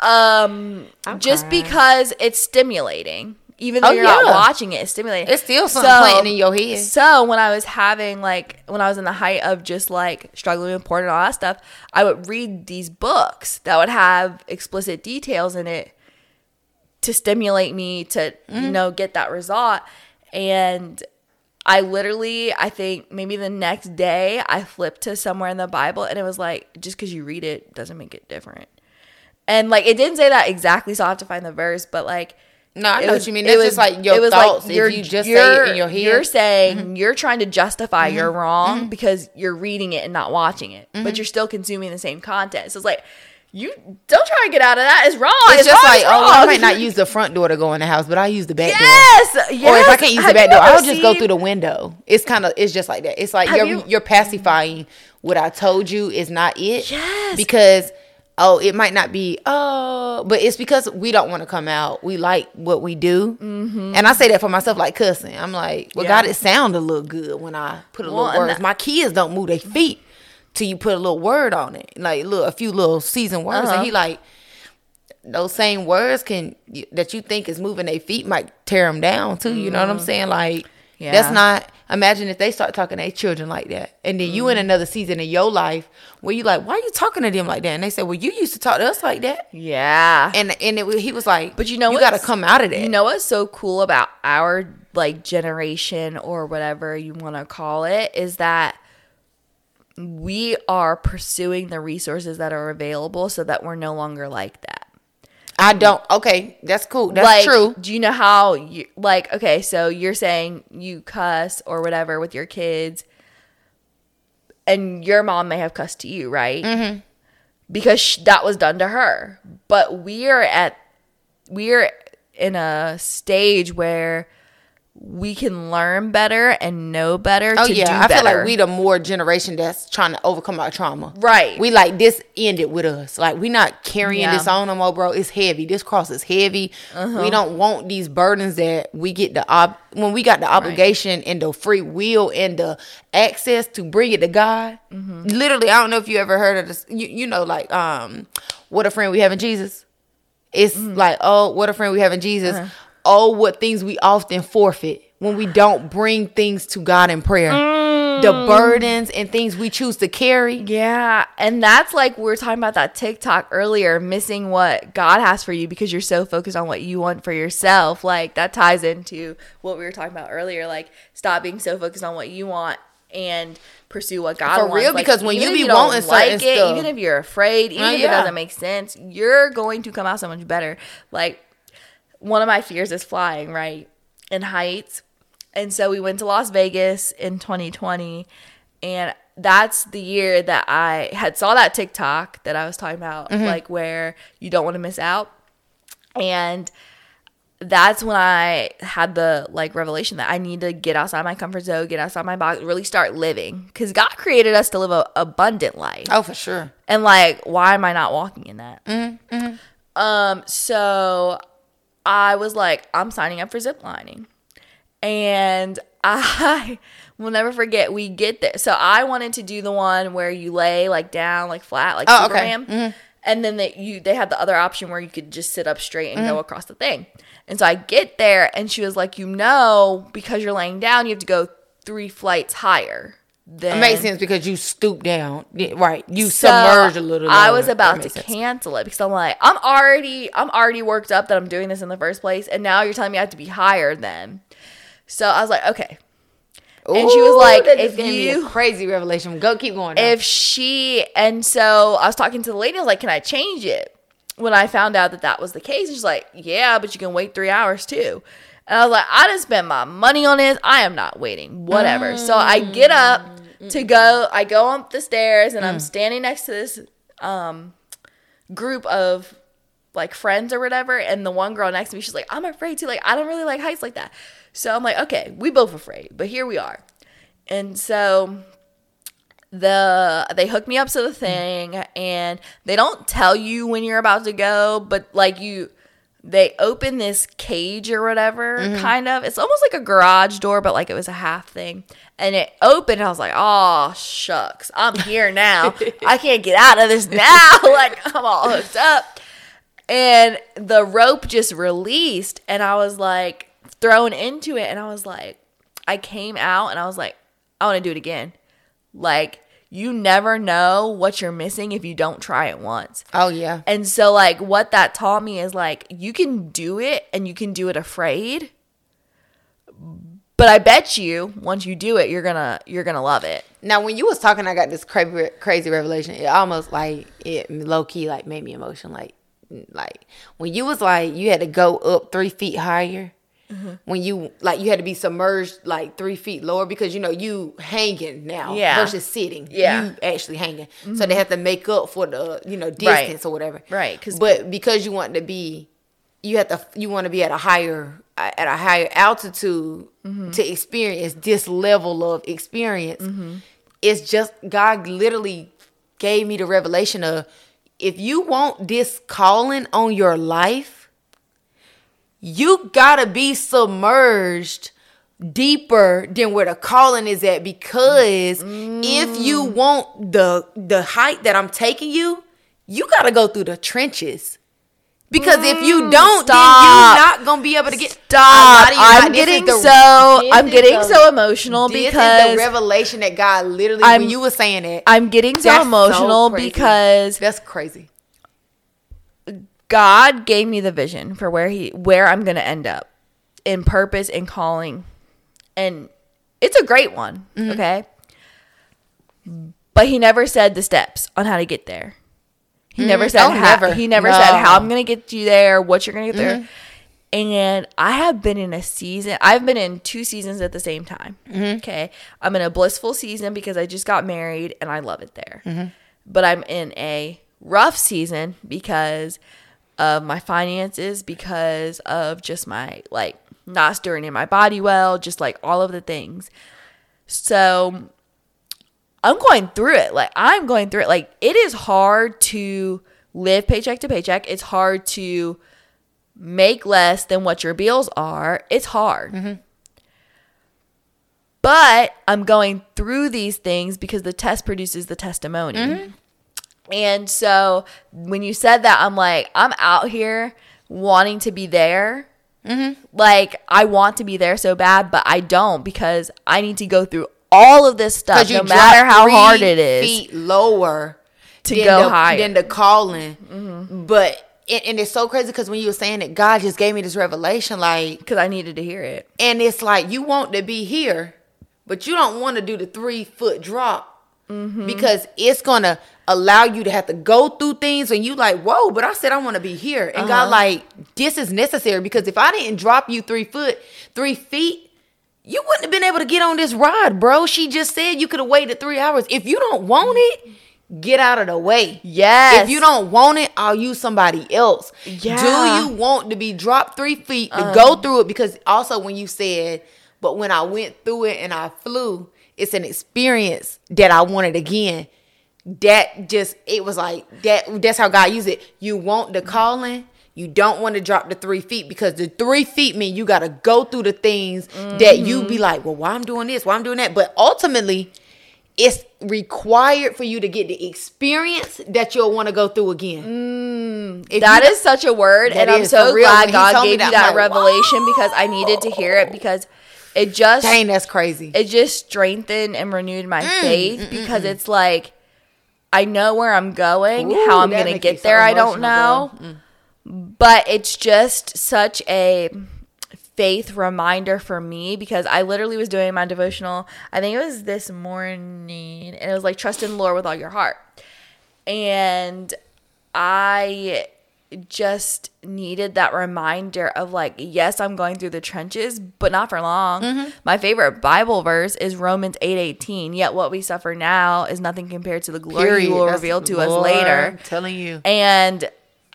um, I'm just crying. because it's stimulating. Even though Oh, you're not watching it, it's stimulating. It's still something planting in your head. So when I was having like when I was in the height of just like struggling with porn and all that stuff, I would read these books that would have explicit details in it to stimulate me to Mm. you know get that result. And I literally, I think maybe the next day I flipped to somewhere in the Bible and it was like just because you read it doesn't make it different. And like it didn't say that exactly, so I have to find the verse, but like No, I know was- what you mean. it was- just like your it was thoughts. you're- if you just say you're- it in your head, Mm-hmm. You're saying you're trying to justify you're wrong because you're reading it and not watching it, Mm-hmm. but you're still consuming the same content. So it's like you don't try to get out of that. It's wrong. it's, It's, just wrong, like, it's oh, I might not use the front door to go in the house, but I use the back door. Yes, yes. Or if I can't use the back door, I'll just go through the window. It's kind of it's just like that. It's like Have you're you- you're pacifying what I told you is not it. Yes. Because oh, it might not be oh, but it's because we don't want to come out. We like what we do, mm-hmm. and I say that for myself, like cussing. I'm like, well, Yeah. God, it sound a little good when I put a Well, little words. My kids don't move their feet till you put a little word on it, like little a few little seasoned words, Uh-huh. and he like those same words can that you think is moving their feet might tear them down too. You know what I'm saying? Like. Yeah. that's not. Imagine if they start talking to their children like that, and then you in Mm-hmm. another season of your life where you like, why are you talking to them like that? And they say, well, you used to talk to us like that, Yeah. and and it, he was like, But you know you got to come out of that. You know what's so cool about our like generation or whatever you want to call it is that we are pursuing the resources that are available so that we're no longer like that. I don't. Okay, that's cool. That's like, true. Do you know how you like okay, so you're saying you cuss or whatever with your kids and your mom may have cussed to you, right? Mm-hmm. Because sh- that was done to her. But we're at we're in a stage where we can learn better and know better Oh to yeah, I better. feel like we the more generation that's trying to overcome our trauma. Right. We like this ended with us. Like we not carrying Yeah. Uh-huh. this on no more, bro. It's heavy. This cross is heavy. We don't want these burdens that we get the ob when we got the obligation and the free will and the access to bring it to God. Mm-hmm. Literally, I don't know if you ever heard of this. You, you know, like um, what a friend we have in Jesus. It's Mm-hmm. like, oh, what a friend we have in Jesus. Uh-huh. Oh, what things we often forfeit when we don't bring things to God in prayer. The Mm. burdens and things we choose to carry. Yeah, and that's like we were talking about that TikTok earlier, missing what God has for you because you're so focused on what you want for yourself. Like that ties into what we were talking about earlier. Like stop being so focused on what you want and pursue what God wants. For wants. real, Like, because when you be don't wanting certain it, stuff- even if you're afraid, even Uh, if it doesn't make sense, you're going to come out so much better. Like one of my fears is flying, right? In heights. And so we went to Las Vegas in 2020 and that's the year that I had saw that TikTok that I was talking about Mm-hmm. like where you don't want to miss out. And that's when I had the like revelation that I need to get outside my comfort zone, get outside my box, really start living cuz God created us to live a abundant life. Oh, for sure. And like, why am I not walking in that? Mm-hmm, Um, so I was like, I'm signing up for zip lining. And I will never forget we get there. So I wanted to do the one where you lay like down, like flat, like Oh, okay. Superman. And then they you they had the other option where you could just sit up straight and Mm-hmm. go across the thing. And so I get there and she was like, you know, because you're laying down, you have to go three flights higher. Than It makes sense because you stoop down. Right. You so submerge a little. Bit. I was about to sense. cancel it because I'm like, I'm already, I'm already worked up that I'm doing this in the first place, and now you're telling me I have to be higher than. So I was like, okay. And she was like, if you, crazy revelation. Go keep going. now. if she, and so I was talking to the lady. I was like, can I change it? When I found out that that was the case, she's like, yeah, but you can wait three hours too. And I was like, I just spent my money on this. I am not waiting. Whatever. So I get up to go. I go up the stairs and I'm standing next to this um, group of like friends or whatever. And the one girl next to me, she's like, I'm afraid to. Like, I don't really like heights like that. So I'm like, okay, we both afraid, but here we are. And so the they hook me up to the thing and they don't tell you when you're about to go but like you they open this cage or whatever mm-hmm. kind of. It's almost like a garage door but like it was a half thing. And it opened and i was like oh shucks. I'm here now. I can't get out of this now. Like i'm all hooked up. And the rope just released and i was like thrown into it and i was like i came out and i was like i want to do it again. Like you never know what you're missing if you don't try it once. Oh yeah. And so like what that taught me is like you can do it and you can do it afraid. But I bet you once you do it you're to you're to love it. Now, when you was talking, I got this crazy, crazy revelation. It almost like it low key like made me emotional. Like, like when you was like you had to go up three feet higher. Mm-hmm. When you like you had to be submerged like three feet lower because you know you hanging now Yeah. versus sitting. Yeah. Mm-hmm. you actually hanging. So they have to make up for the you know distance or whatever. Right, 'cause- but because you want to be, you have to you want to be at a higher at a higher altitude Mm-hmm. to experience this level of experience Mm-hmm. it's just God literally gave me the revelation of if you want this calling on your life, you gotta be submerged deeper than where the calling is at because if you Mm. want the the height that I'm taking you, you gotta go through the trenches. Because if you don't, then Mm, you're not gonna be able to get. Stop. I'm not- this is getting the- so I'm getting the- so emotional because the revelation that God literally I'm- when you were saying it. I'm getting so That's so emotional because that's crazy. God gave me the vision for where he where I'm going to end up in purpose and calling. And it's a great one, Mm-hmm. okay? But he never said the steps on how to get there. He never said Oh, how never. he never said how I'm going to get you there, what you're going to get Mm-hmm. there. And I have been in a season. I've been in two seasons at the same time. Mm-hmm. Okay. I'm in a blissful season because I just got married and I love it there. Mm-hmm. But I'm in a rough season because of my finances, because of just my like not stirring in my body well, just like all of the things. So I'm going through it. Like I'm going through it. Like it is hard to live paycheck to paycheck. It's hard to make less than what your bills are. It's hard. Mm-hmm. But I'm going through these things because the test produces the testimony. Mm-hmm. And so when you said that, I'm like, I'm out here wanting to be there. Mm-hmm. Like, I want to be there so bad, but I don't because I need to go through all of this stuff, no matter how hard it is. feet lower To go the, higher. than the calling. Mm-hmm. But and, and it's so crazy because when you were saying it, God just gave me this revelation, like, Because I needed to hear it. and it's like you want to be here, but you don't want to do the three foot drop Mm-hmm. because it's gonna allow you to have to go through things, and you like, whoa! But I said I want to be here, and Uh-huh. God like this is necessary because if I didn't drop you three foot, three feet. You wouldn't have been able to get on this ride, bro. She just said you could have waited three hours. If you don't want it, get out of the way. Yes. If you don't want it, I'll use somebody else. Yeah. Do you want to be dropped three feet to go through it? Because also when you said, but when I went through it and I flew, it's an experience that I wanted again. That just it was like that. That's how God used it. You want the calling. You don't want to drop the three feet because the three feet mean you got to go through the things that you be like, well, why I'm doing this, why I'm doing that. But ultimately, it's required for you to get the experience that you'll want to go through again. Mm, if That you- is such a word, and I'm so glad God me gave me that, that, like, revelation because I needed to hear it because it just dang, that's crazy. it just strengthened and renewed my Mm, faith because it's like I know where I'm going, Ooh, how I'm gonna get so there. I don't emotional, Mm. know, but it's just such a faith reminder for me because I literally was doing my devotional. I think it was this morning, and it was like trust in the Lord with all your heart, and I just needed that reminder of like, yes, I'm going through the trenches, but not for long. Mm-hmm. My favorite Bible verse is Romans 8 18. Yet what we suffer now is nothing compared to the glory Period. you will That's- reveal to us later. I'm telling you. And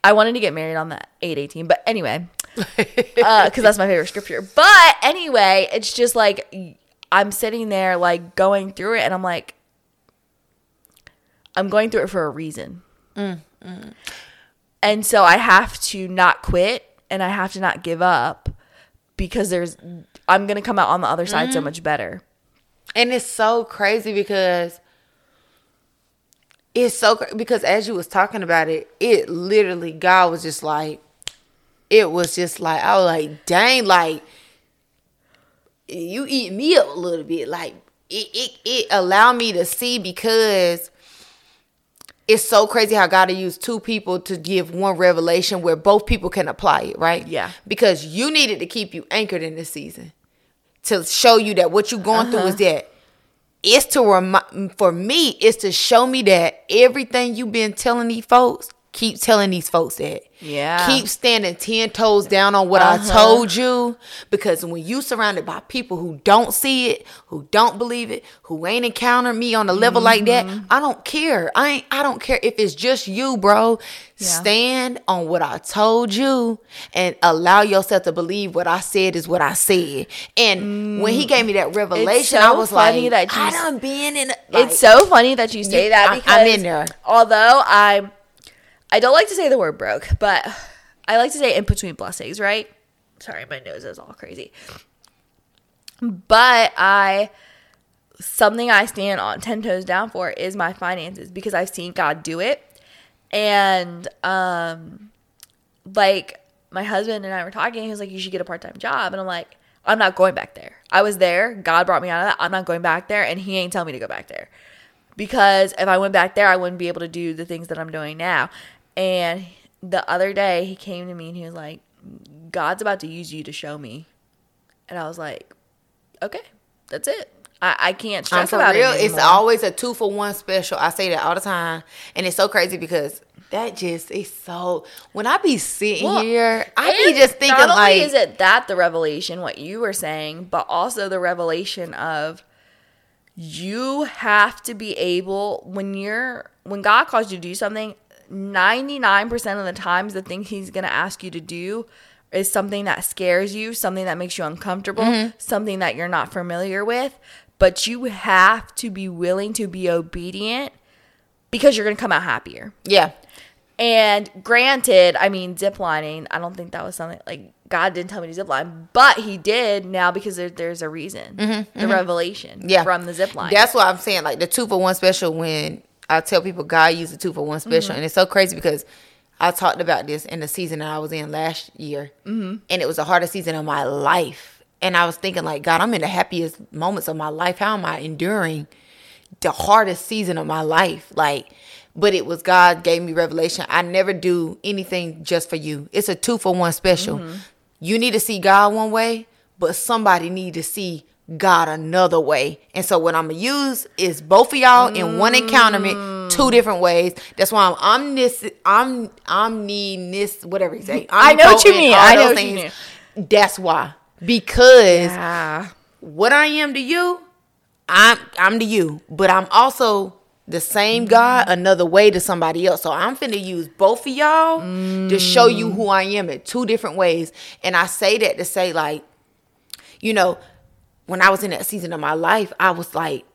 I wanted to get married on that 818. But anyway, uh, because that's my favorite scripture. But anyway, it's just like I'm sitting there like going through it and I'm like, I'm going through it for a reason. Mm, mm. And so I have to not quit and I have to not give up because there's, I'm going to come out on the other side so mm-hmm. much better. And it's so crazy because it's so because as you was talking about it, it literally God was just like, it was just like I was like, dang, like you eat me up a little bit, like it it it allowed me to see because it's so crazy how God will use two people to give one revelation where both people can apply it, right? Yeah. Because you needed to keep you anchored in this season to show you that what you're going through is uh-huh. that it's to remind for me it's to show me that everything you've been telling these folks keep telling these folks that. Yeah. keep standing 10 toes down on what i uh-huh. told you because when you surrounded by people who don't see it who don't believe it who ain't encountered me on a level like that mm-hmm. i don't care. I ain't i don't care if it's just you bro. Stand on what i told you and allow yourself to believe what i said is what i said. And when he mm. gave me that revelation i was funny like that you i done been in a, like, it's so funny that you say You- that because I'm in there. Although I, I don't like to say the word broke, but I like to say in between blessings, right? Sorry, my nose is all crazy. But I, something I stand on ten toes down for is my finances because I've seen God do it, and um, like my husband and I were talking, he was like, "You should get a part time job," and I'm like. I'm not going back there. I was there. God brought me out of that. I'm not going back there, and He ain't tell me to go back there because if I went back there, I wouldn't be able to do the things that I'm doing now. And the other day, he came to me and he was like, God's about to use you to show me. And I was like, okay, that's it. I, I can't stress about real. it. It's always a two for one special. I say that all the time, and it's so crazy because that just is so. When I be sitting Well, here, I be just thinking not only like, is it that the revelation, what you were saying, but also the revelation of you have to be able when you're when God calls you to do something, 99% of the times the thing he's going to ask you to do is something that scares you, something that makes you uncomfortable, Mm-hmm. something that you're not familiar with, but you have to be willing to be obedient because you're going to come out happier. yeah, And granted, I mean, ziplining, I don't think that was something like God didn't tell me to zipline, but He did now because there, there's a reason. the revelation Mm-hmm, yeah, from the zipline. That's what I'm saying. Like the two for one special. When I tell people God used the two for one special, and it's so crazy because I talked about this in the season that I was in last year, mm-hmm. and it was the hardest season of my life. And I was thinking, like, God, I'm in the happiest moments of my life. How am I enduring the hardest season of my life? Like, but it was God gave me revelation. I never do anything just for you. It's a two for one special. You need to see God one way, but somebody need to see God another way. And so what I'm gonna use is both of y'all in one encounterment, mm. two different ways. That's why I'm omnis I'm omnis whatever you say. I know what you mean. I know what you mean. That's why. Because yeah. what I am to you, I'm I'm to you, but I'm also the same mm. God another way to somebody else. So I'm finna use both of y'all to show you mm. who I am in two different ways. And I say that to say like, you know, when I was in that season of my life, I was like,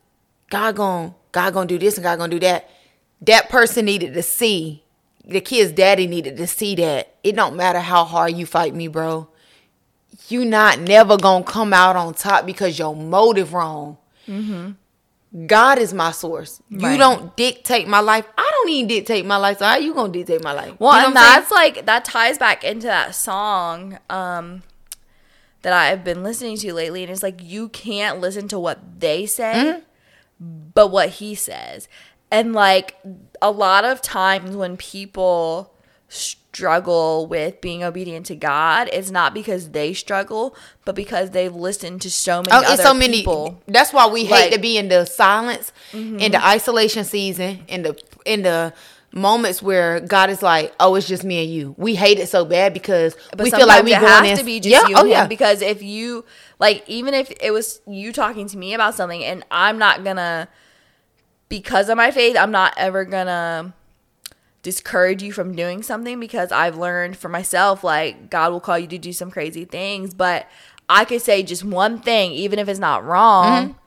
God gon' God gonna do this and God gonna do that. That person needed to see. The kid's daddy needed to see that it don't matter how hard you fight me, bro you not never gonna come out on top because your motive wrong. God is my source. You don't dictate my life. I don't even dictate my life. So how you gonna dictate my life? Well, You know and what I'm saying? that's like that ties back into that song um, that I've been listening to lately, and it's like you can't listen to what they say, Mm-hmm. but what he says, and like a lot of times when people struggle with being obedient to God, it's not because they struggle, but because they've listened to so many Oh, other so many. people. That's why we Like- Mm-hmm. hate to be in the silence, in the isolation season, in the in the moments where God is like, "Oh, it's just me and you." We hate it so bad because But we feel like we going it in. has to be just yeah, you oh yeah, because if you like even if it was you talking to me about something and I'm not gonna because of my faith, I'm not ever gonna discourage you from doing something because I've learned for myself like God will call you to do some crazy things, but I could say just one thing even if it's not wrong. Mm-hmm.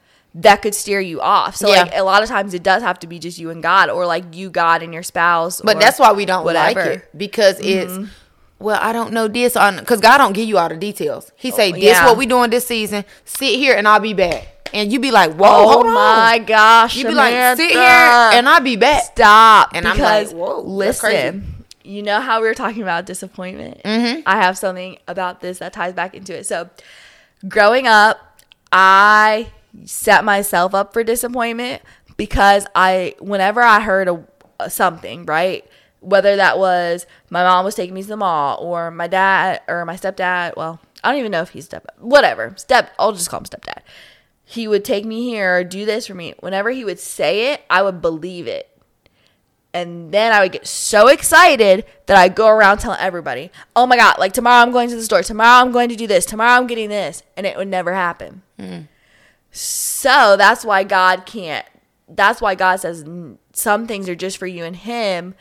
That could steer you off. So. Yeah. like a lot of times it does have to be just you and God or like you God and your spouse. But that's why we don't whatever. like it because Mm-hmm. it's well, I don't know this on because God don't give you all the details. He say this yeah. what we doing this season. Sit here and I'll be back, and you be like, whoa, Oh hold on. my gosh. You be like, sit here and I'll be back. Stop. And I'm like, whoa, listen, you know how we were talking about disappointment? Mm-hmm. I have something about this that ties back into it. So, growing up, I set myself up for disappointment because I, whenever I heard a, a something, right? Whether that was my mom was taking me to the mall or my dad or my stepdad, well, I don't even know if he's step, whatever, step, I'll just call him stepdad. He would take me here or do this for me. Whenever he would say it, I would believe it. And then I would get so excited that I'd go around telling everybody, oh my God, like tomorrow I'm going to the store. Tomorrow I'm going to do this. Tomorrow I'm getting this. And it would never happen. Hmm. So that's why God can't, that's why God says some things are just for you and Him.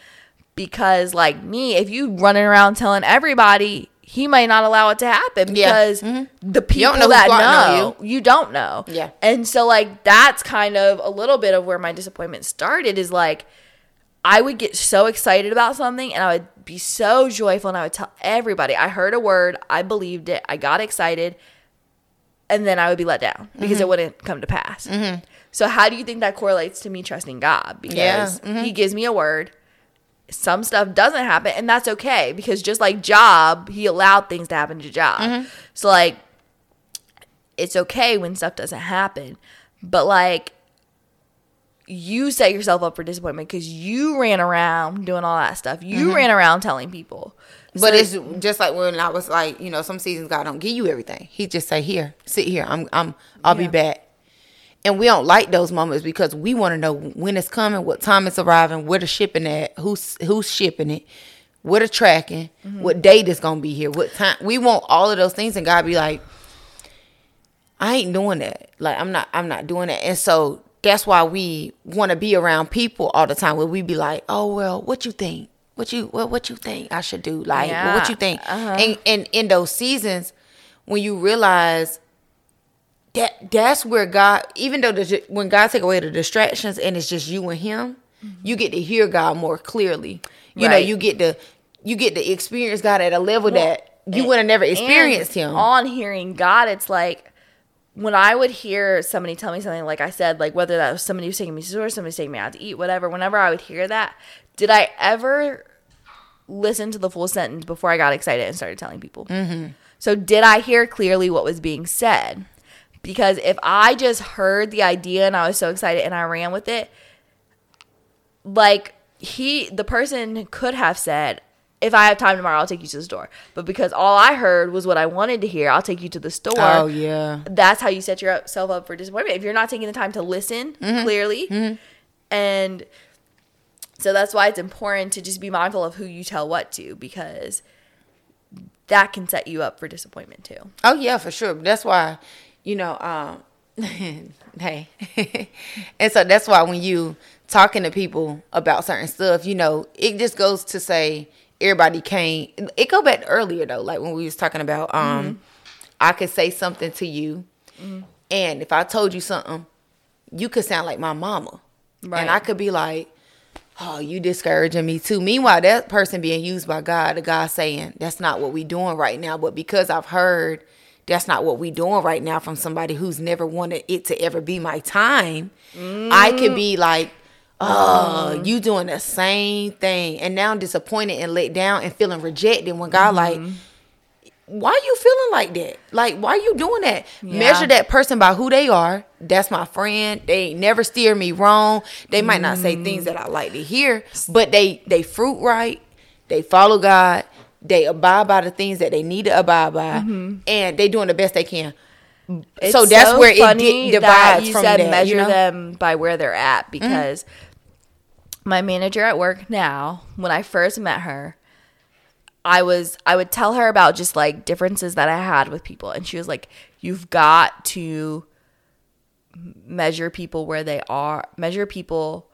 Because, like me, if you running around telling everybody, He might not allow it to happen Yeah. because mm-hmm. the people don't know that on know, you don't know. Yeah. And so, like, that's kind of a little bit of where my disappointment started is like, I would get so excited about something and I would be so joyful and I would tell everybody. I heard a word, I believed it, I got excited, and then I would be let down because Mm-hmm. it wouldn't come to pass. So, how do you think that correlates to me trusting God? Because Yeah, mm-hmm. He gives me a word. Some stuff doesn't happen, and that's okay because just like Job, he allowed things to happen to Job. Mm-hmm. So, like, it's okay when stuff doesn't happen, but like, you set yourself up for disappointment because you ran around doing all that stuff. You ran around telling people. But So- it's just like when I was like, you know, some seasons God don't give you everything. He just say, "Here, sit here. I'm, I'm, I'll be back." And we don't like those moments because we want to know when it's coming, what time it's arriving, where the shipping at, who's who's shipping it, what the tracking, Mm-hmm. what date it's gonna be here, what time. We want all of those things, and God be like, I ain't doing that. Like I'm not I'm not doing that. And so that's why we want to be around people all the time where we be like, "Oh, well, what you think? What you what what you think I should do? Like, well, what you think?" uh-huh. And and in those seasons when you realize that that's where God, even though the, when God take away the distractions and it's just you and Him, you get to hear God more clearly. You know, you get to you get to experience God at a level that you would have never experienced Him. On hearing God, it's like when I would hear somebody tell me something, like I said, like whether that was somebody who's taking me to the store, somebody taking me out to eat, whatever, whenever I would hear that, did I ever listen to the full sentence before I got excited and started telling people? Mm-hmm. So did I hear clearly what was being said? Because if I just heard the idea and I was so excited and I ran with it, like he the person could have said if i have time tomorrow i'll take you to the store but because all i heard was what i wanted to hear i'll take you to the store oh yeah. that's how you set yourself up for disappointment if you're not taking the time to listen Mm-hmm. clearly and so that's why it's important to just be mindful of who you tell what to because that can set you up for disappointment too Oh yeah, for sure. That's why, you know, um hey. and so that's why when you talking to people about certain stuff, you know, it just goes to say everybody can't it go back earlier though, like when we was talking about um I could say something to you and if I told you something, you could sound like my mama. Right. And I could be like, Oh, you discouraging me too. Meanwhile, that person being used by God, the God saying, That's not what we doing right now. But because I've heard that's not what we doing right now from somebody who's never wanted it to ever be my time, I could be mm. like, Oh, you doing the same thing. And now I'm disappointed and let down and feeling rejected when God like mm-hmm. Why are you feeling like that? Like, why are you doing that? Yeah. Measure that person by who they are. That's my friend. They never steer me wrong. They might not say things that I mm. like to hear, but they they fruit right. They follow God. They abide by the things that they need to abide by, mm-hmm. and they doing the best they can. It's so that's where it di- divides you from said that. measure you know? them by where they're at mm-hmm. because my manager at work now, when I first met her, I was I would tell her about just like differences that I had with people and she was like you've got to measure people where they are, measure people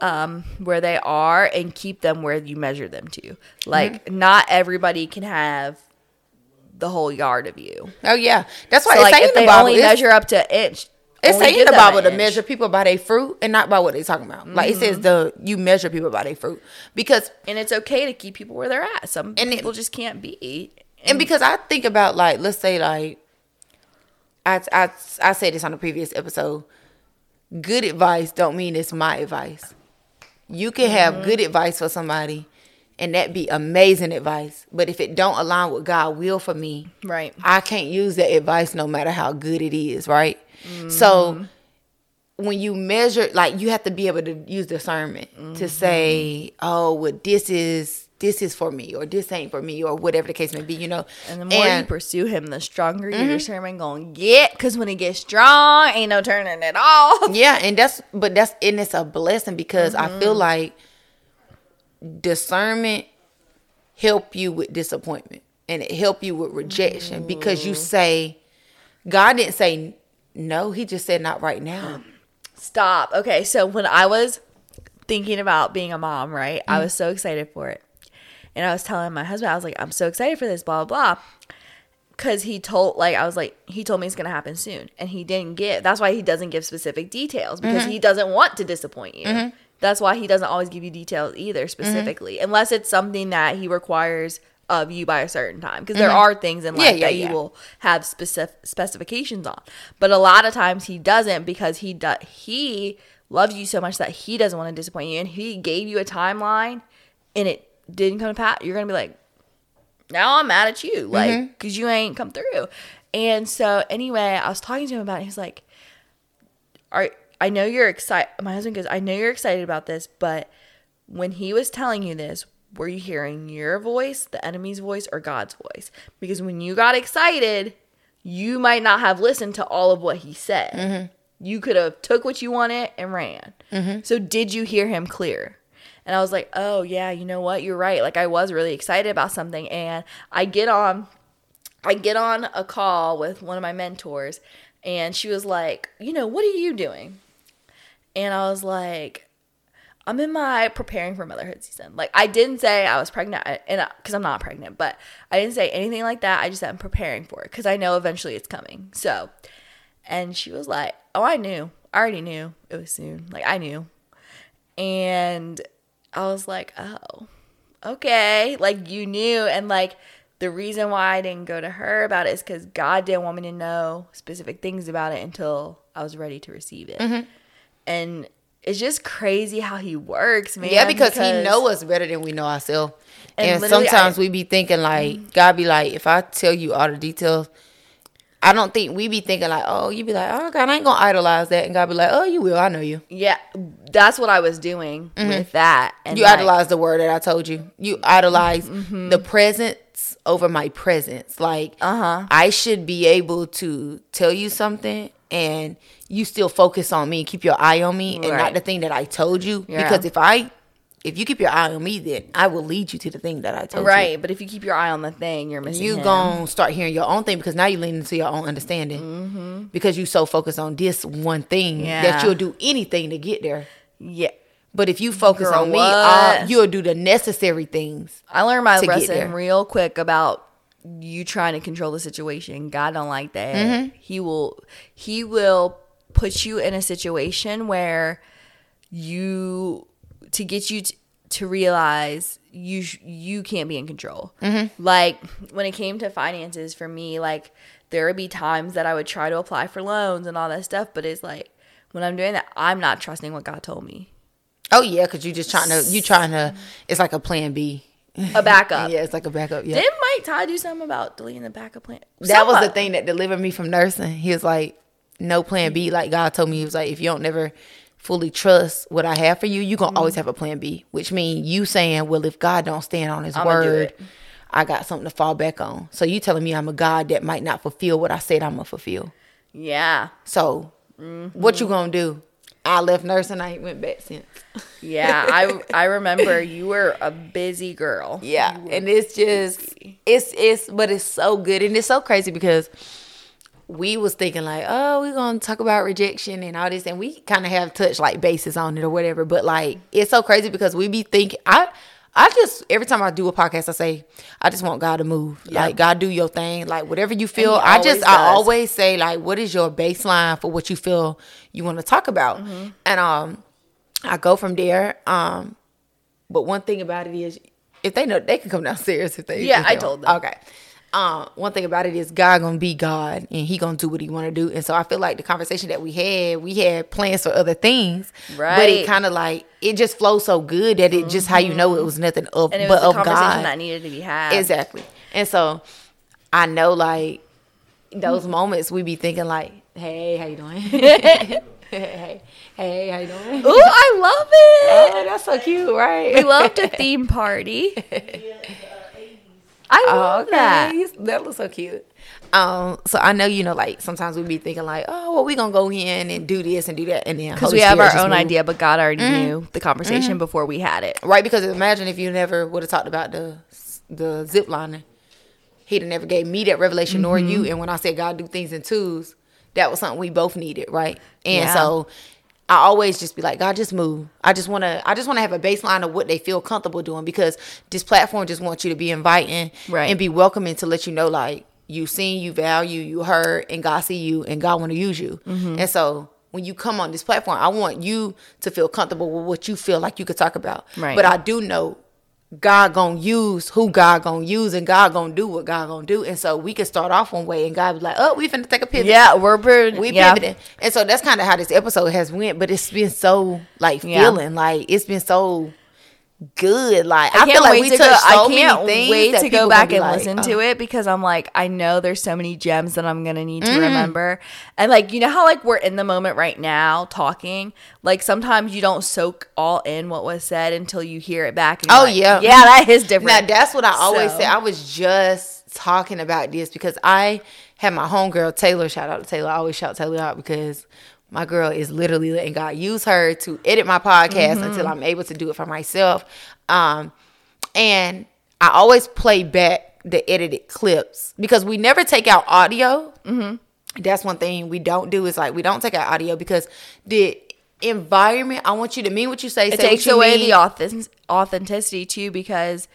um where they are and keep them where you measure them to. Like Mm-hmm. not everybody can have the whole yard of you. Oh yeah, that's why So it's like if they only measure up to an inch, It's saying in the Bible to measure people by their fruit and not by what they're talking about. Like it says Mm-hmm. the you measure people by their fruit because and it's okay to keep people where they're at. Some And it- people just can't be. and because I think about like let's say like I I I said this on the previous episode. Good advice don't mean it's my advice. You can have Mm-hmm. good advice for somebody, and that be amazing advice. But if it don't align with God will for me, Right. I can't use that advice no matter how good it is, right? So Mm-hmm. when you measure, like you have to be able to use discernment to mm-hmm. say, "Oh, well, this is this is for me," or "This ain't for me," or whatever the case may be. You know, And the more you pursue him, the stronger your mm-hmm. discernment gonna get. Because when it gets strong, ain't no turning it off. Yeah, and that's but that's and it's a blessing because I feel mm-hmm. like discernment help you with disappointment and it help you with rejection because you mm. say God didn't say no, he just said not right now. Stop. Okay, so when I was thinking about being a mom, right, I was so mm. excited for it, and I was telling my husband, I was like, I'm so excited for this, blah blah. blah. Cause he told, like, I was like, he told me it's gonna happen soon, and he didn't give. That's why he doesn't give specific details because mm-hmm. he doesn't want to disappoint you. Mm-hmm. That's why he doesn't always give you details either, specifically, unless it's something that he requires of you by a certain time. Because there are things in life Yeah, yeah, that yeah. will have specific specifications on, but a lot of times he doesn't because he does he loves you so much that he doesn't want to disappoint you, and he gave you a timeline, and it didn't come to pass. You're gonna be like, now I'm mad at you, like, Mm-hmm. because you ain't come through. And so, anyway, I was talking to him about it. He's like, "Are I know you're excited?" My husband goes, "I know you're excited about this, but when he was telling you this, were you hearing your voice, the enemy's voice, or God's voice? Because when you got excited, you might not have listened to all of what he said. Mm-hmm. You could have took what you wanted and ran. So, did you hear him clear?" And I was like, oh, yeah, you know what? You're right. Like, I was really excited about something. And I get on, I get on a call with one of my mentors, and she was like, you know, what are you doing? And I was like, I'm in my preparing for motherhood season. Like, I didn't say I was pregnant, and because I'm not pregnant, but I didn't say anything like that. I just said I'm preparing for it because I know eventually it's coming. So, and she was like, oh, I knew. I already knew it was soon. Like, I knew. And I was like, oh, okay. Like you knew. And like the reason why I didn't go to her about it is because God didn't want me to know specific things about it until I was ready to receive it. Mm-hmm. And it's just crazy how he works, man. Yeah, because, he know us better than we know ourselves. And And, sometimes I- we be thinking like God be like, if I tell you all the details, I don't think we be thinking like, oh, you be like, oh God, I ain't gonna idolize that, and God be like, oh, you will, I know you. Yeah, that's what I was doing with that. And Mm-hmm. You like, idolize the word that I told you. You idolize the presence over my presence. Like, Uh-huh. I should be able to tell you something, and you still focus on me, keep your eye on me, and not the thing that I told you. Yeah. Because if I, if you keep your eye on me, then I will lead you to the thing that I told you. Right, but if you keep your eye on the thing, you're missing You him. gonna start hearing your own thing because now you lean into your own understanding because you so focused on this one thing Mm-hmm. Yeah. that you'll do anything to get there. Yeah. But if you focus Girl, on me, all, you'll do the necessary things. I learned my to lesson real quick about you trying to control the situation. God don't like that. Mm-hmm. He will he will put you in a situation where you to get you t- to realize you you can't be in control. Mm-hmm. Like when it came to finances for me, like there would be times that I would try to apply for loans and all that stuff, but it's like when I'm doing that, I'm not trusting what God told me. Oh yeah, because you just trying to you trying to. It's like a plan B. A backup. Yeah, it's like a backup. Yeah, Didn't Mike Ty do something about deleting the backup plan? that was the thing that delivered me from nursing. He was like, "No plan B." Like God told me, He was like, "If you don't never fully trust what I have for you, you gonna always mm-hmm. have a plan B." Which means you saying, "Well, if God don't stand on His I'ma word." I got something to fall back on. So you telling me I'm a God that might not fulfill what I said I'm gonna fulfill. Yeah. So what you mm-hmm. gonna do? I left nursing. I ain't went back since. Yeah, I I remember you were a busy girl. Yeah, and it's just it's it's but it's so good and it's so crazy because we was thinking like, oh, we're gonna talk about rejection and all this, and we kind of have touched like bases on it or whatever. But like, it's so crazy because we be thinking, I, I just every time I do a podcast, I say, I just want God to move, like God do your thing, like whatever you feel. I just, always I always say like, what is your baseline for what you feel you want to talk about, Mm-hmm. and um, I go from there. Um, but one thing about it is, if they know, they can come downstairs if they. Yeah, if they I want. told them. Okay. Um, one thing about it is God gonna be God and He gonna do what He want to do. And so I feel like the conversation that we had, we had plans for other things, right? but it kind of like it just flows so good that it just how you know it was nothing of And it but was a of conversation God. that needed to be had. Exactly. And so I know like those moments we be thinking like, hey, how you doing? hey, hey, how you doing? Ooh, I love it. Oh, that's so cute, right? We loved a theme party. I love Oh, that. okay. That looks so cute. Um, so I know you know, like sometimes we'd be thinking like, oh, well, we gonna go in and do this and do that, and then Because we have Spirit our own idea, but God already Mm-hmm. knew the conversation before we had it. right? Because imagine if you never would have talked about the the zip lining, He'd have never gave me that revelation nor you. Mm-hmm. And when I said God do things in twos, that was something we both needed, right? And Yeah. so I always just be like, God, just move. I just want to. I just want to have a baseline of what they feel comfortable doing because this platform just wants you to be inviting Right. and be welcoming to let you know like you seen, you value, you heard, and God see you, and God want to use you. Mm-hmm. And so when you come on this platform, I want you to feel comfortable with what you feel like you could talk about. Right. But I do know God gonna use who God gonna use, and God gonna do what God gonna do. And so we can start off one way, and God be like, "Oh, we finna take a pivot." Yeah, we're pretty, we yeah. pivoting. And so that's kind of how this episode has went. But it's been so like Yeah. feeling like it's been so good. Like I, I feel like we to go. so I can't many things wait to go back and like, listen "Oh." to it because I'm like, I know there's so many gems that I'm gonna need to Mm-hmm. remember. And like, you know how like we're in the moment right now talking. Like sometimes you don't soak all in what was said until you hear it back. And Oh, like, yeah. yeah, that is different. Now that's what I always So- say. I was just talking about this because I had my homegirl Taylor. Shout out to Taylor. I always shout Taylor out because my girl is literally letting God use her to edit my podcast Mm-hmm. until I'm able to do it for myself. Um, and I always play back the edited clips because we never take out audio. Mm-hmm. That's one thing we don't do is like we don't take out audio because the environment. I want you to mean what you say. it say takes away mean. the authentic- authenticity too because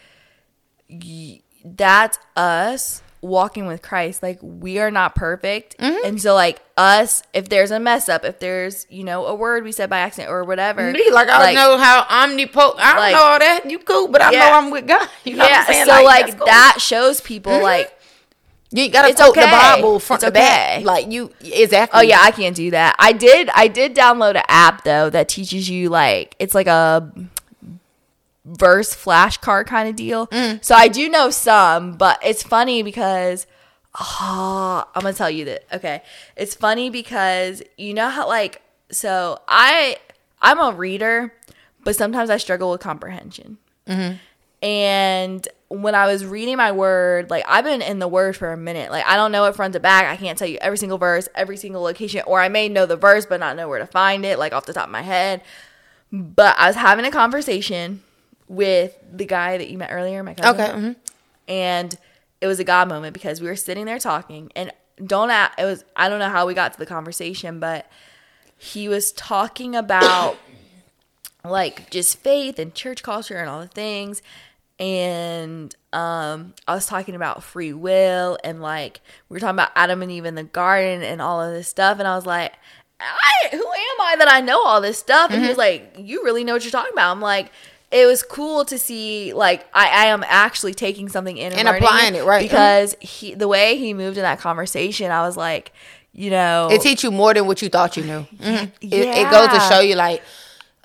y- that's us walking with Christ. Like we are not perfect, Mm-hmm. and so like us, if there's a mess up, if there's you know a word we said by accident or whatever, Me, like I don't know how omnipotent. I don't like- know all that. You cool, but I Yeah. know I'm with God. You know what yeah. I'm saying? so like, that's cool. that shows people like. You gotta It's quote the. Bible front It's okay. Like you exactly. Oh yeah, I can't do that. I did. I did download an app though that teaches you like it's like a verse flashcard kind of deal. Mm. So I do know some, but it's funny because oh, I'm gonna tell you that. Okay, it's funny because you know how like so I I'm a reader, but sometimes I struggle with comprehension. And when I was reading my word, like I've been in the word for a minute. Like I don't know it front to back. I can't tell you every single verse, every single location, or I may know the verse but not know where to find it, like off the top of my head. But I was having a conversation with the guy that you met earlier, my cousin. Okay. mhm. And it was a God moment because we were sitting there talking and don't ask, it was I don't know how we got to the conversation, but he was talking about like just faith and church culture and all the things and um I was talking about free will and like we were talking about Adam and Eve in the garden and all of this stuff and I was like I who am I that I know all this stuff and he Mm-hmm. was like you really know what you're talking about I'm like it was cool to see like I, I am actually taking something in and, And applying it, right. because he the way he moved in that conversation I was like you know It teach you more than what you thought you knew. Mhm. It, it goes to show you like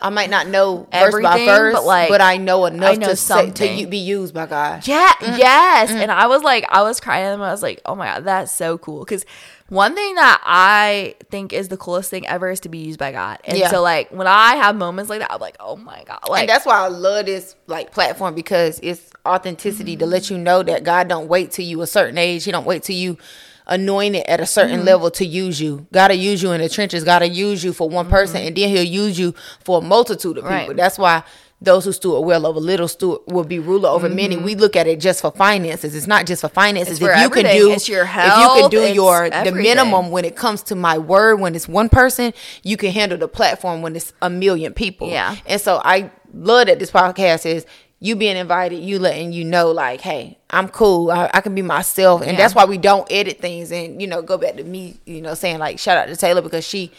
I might not know verse by Everything, verse, but, like, but I know enough I know to say, to be used by God. Yeah, Mm. yes. And I was like, I was crying them. I was like, oh my God, that's so cool. Because one thing that I think is the coolest thing ever is to be used by God. And Yeah. so, like, when I have moments like that, I'm like, oh my God. Like, and that's why I love this like platform because it's authenticity to let you know that God don't wait till you a certain age. He don't wait till you anointed at a certain Mm-hmm. level to use you. Gotta use you in the trenches, gotta use you for one person, and then he'll use you for a multitude of people. Mm-hmm. Right. That's why those who steward well over little steward will be ruler over many. We look at it just for finances. It's not just for finances. Mm-hmm. It's if you can do It's your if you can do your the minimum when it comes to my word, when it's one person, you can handle the platform when it's a million people. Yeah. And so I love that this podcast is you being invited, you letting you know, like, hey, I'm cool. I, I can be myself. And Yeah. that's why we don't edit things and, you know, go back to me, you know, saying like shout out to Taylor because she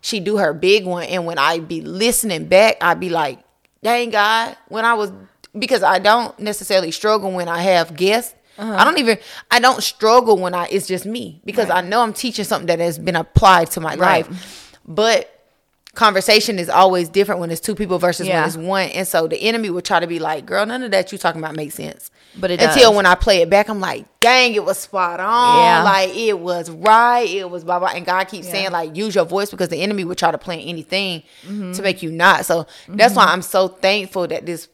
she do her big one. And when I be listening back, I be like, dang God, when I was because I don't necessarily struggle when I have guests. Uh-huh. I don't even I don't struggle when I it's just me because I know I'm teaching something that has been applied to my Right. life. But conversation is always different when it's two people versus Yeah. when it's one. And so the enemy would try to be like, girl, none of that you talking about makes sense. But it Until does. when I play it back, I'm like, dang, it was spot on. Yeah. Like it was right. It was blah blah. And God keeps Yeah. saying, like, use your voice because the enemy would try to plant anything Mm-hmm. to make you not. So that's why I'm so thankful that this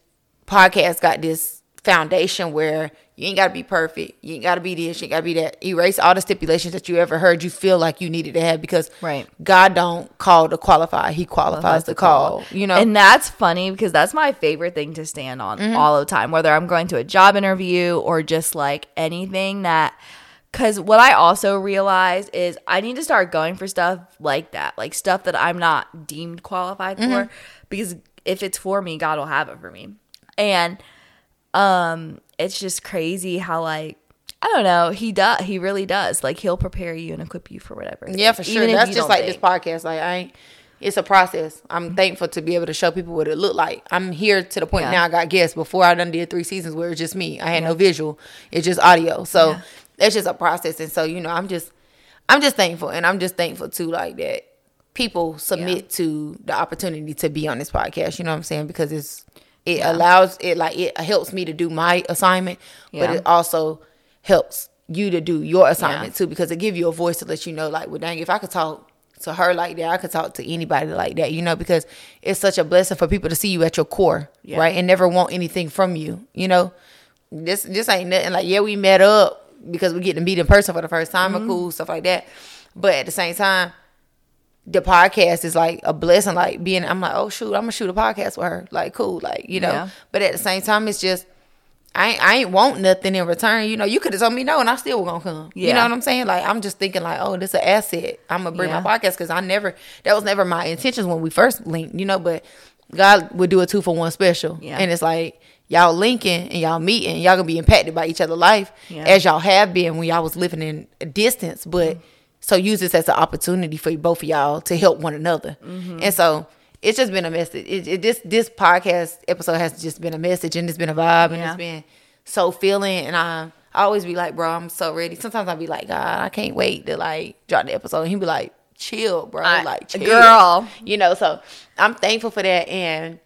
podcast got this foundation where you ain't gotta be perfect. You ain't gotta be this, you ain't gotta be that. Erase all the stipulations that you ever heard you feel like you needed to have because Right. God don't call to qualify, he qualifies to call. You know? And that's funny because that's my favorite thing to stand on Mm-hmm. all the time, whether I'm going to a job interview or just like anything that. Because what I also realized is I need to start going for stuff like that, like stuff that I'm not deemed qualified Mm-hmm. for. Because if it's for me, God will have it for me. And um, it's just crazy how like I don't know. He does. He really does. Like he'll prepare you and equip you for whatever. Yeah, for sure. Even That's just like this podcast. Like I ain't it's a process. I'm thankful to be able to show people what it looked like. I'm here to the point Yeah. now I got guests. Before I done did three seasons where it's just me. I had no visual. It's just audio. So Yeah. it's just a process. And so, you know, I'm just I'm just thankful. And I'm just thankful too, like that people submit to the opportunity to be on this podcast. You know what I'm saying? Because it's it allows it like it helps me to do my assignment, but it also helps you to do your assignment Yeah. too because it give you a voice to let you know like well dang if I could talk to her like that I could talk to anybody like that you know because it's such a blessing for people to see you at your core Yeah. right and never want anything from you you know this this ain't nothing like yeah we met up because we get to meet in person for the first time Mm-hmm. and cool stuff like that but at the same time the podcast is like a blessing like being I'm like oh shoot I'm gonna shoot a podcast with her like cool like you know Yeah. but at the same time it's just I ain't, I ain't want nothing in return. You know, you could have told me no, and I still was gonna come. Yeah. You know what I'm saying? Like I'm just thinking like, oh, this is an asset. I'm gonna bring Yeah. my podcast because I never that was never my intentions when we first linked. You know, but God would do a two for one special, Yeah. and it's like y'all linking and y'all meeting, y'all gonna be impacted by each other life as y'all have been when y'all was living in a distance. But Mm-hmm. So use this as an opportunity for both of y'all to help one another, Mm-hmm. and so. It's just been a message. It, it, this this podcast episode has just been a message, and it's been a vibe, and Yeah. it's been so feeling and I I always be like, bro, I'm so ready. Sometimes I be like, God, I can't wait to like drop the episode. And he be like, chill, bro. I- like chill. girl. You know, so I'm thankful for that and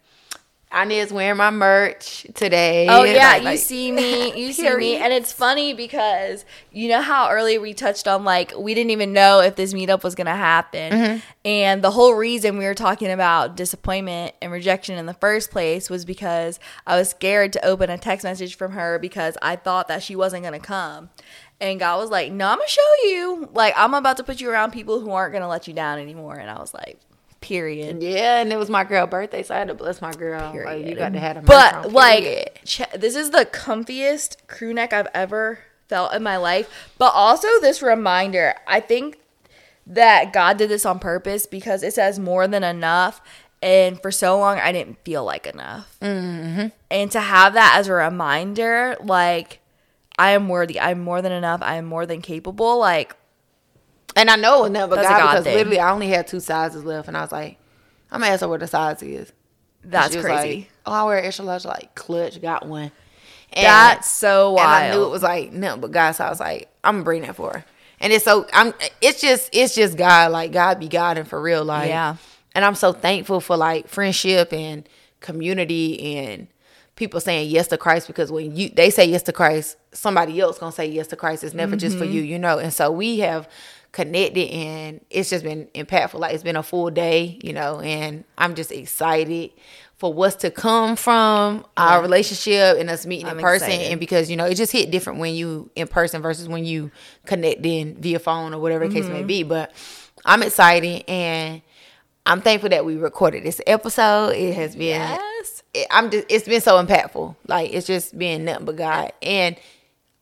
Inez wearing my merch today. Oh yeah, Like- you like- see me, you see me, and it's funny because you know how earlier we touched on like we didn't even know if this meetup was gonna happen, Mm-hmm. and the whole reason we were talking about disappointment and rejection in the first place was because I was scared to open a text message from her because I thought that she wasn't gonna come. And God was like, "No, I'm gonna show you. Like, I'm about to put you around people who aren't gonna let you down anymore." And I was like, "Period." Yeah, and it was my girl birthday, so I had to bless my girl. Like, you got to have a But like, ch- this is the comfiest crew neck I've ever felt in my life. But also this reminder, I think that God did this on purpose because it says more than enough. And for so long, I didn't feel like enough. Mm-hmm. And to have that as a reminder, like, I am worthy. I'm more than enough. I am more than capable. Like, And I know it was never That's God God because thing. literally I only had two sizes left, and I was like, I'm gonna ask her what the size is. that's crazy. Like, oh, I wear extra large. Like, clutch got one. And- that's so wild. And I knew it was like no, but God, so I was like, I'm gonna bring that for her. And it's so I'm. It's just it's just God, like God be God and for real, like Yeah. And I'm so thankful for like friendship and community and people saying yes to Christ because when you they say yes to Christ, somebody else gonna say yes to Christ. It's never just for Mm-hmm. you, you know. And so we have connected and it's just been impactful. Like it's been a full day, you know, and I'm just excited for what's to come from our relationship and us meeting I'm in person excited. and because you know it just hit different when you in person versus when you connect in via phone or whatever the case Mm-hmm. may be but i'm excited and i'm thankful that we recorded this episode it has been Yes. it, i'm just it's been so impactful like it's just been nothing but god and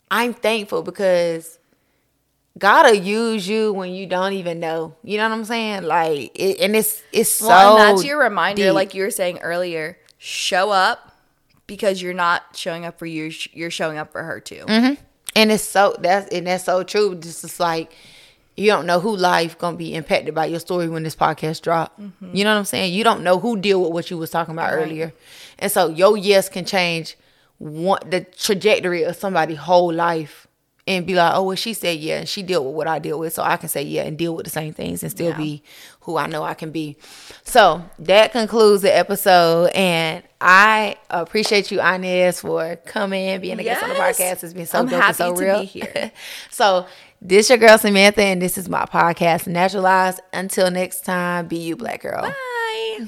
i'm thankful because God will use you when you don't even know. You know what I'm saying? Like, it, and it's it's so. Well, and that's your reminder, deep. like you were saying earlier. Show up because you're not showing up for you. You're showing up for her too. Mm-hmm. and it's so that's and that's so true. Just it's like you don't know who life gonna be impacted by your story when this podcast drop. Mm-hmm. You know what I'm saying? You don't know who deal with what you was talking about earlier, and so your yes can change one the trajectory of somebody's whole life. And be like, oh, well, she said yeah, and she dealt with what I deal with, so I can say yeah and deal with the same things and still Yeah. be who I know I can be. So that concludes the episode, and I appreciate you, Inez, for coming, being a guest on the podcast. It's been so I'm dope and so real. be here. so this your girl Samantha, and this is my podcast, Naturalized. Until next time, be you, black girl. Bye.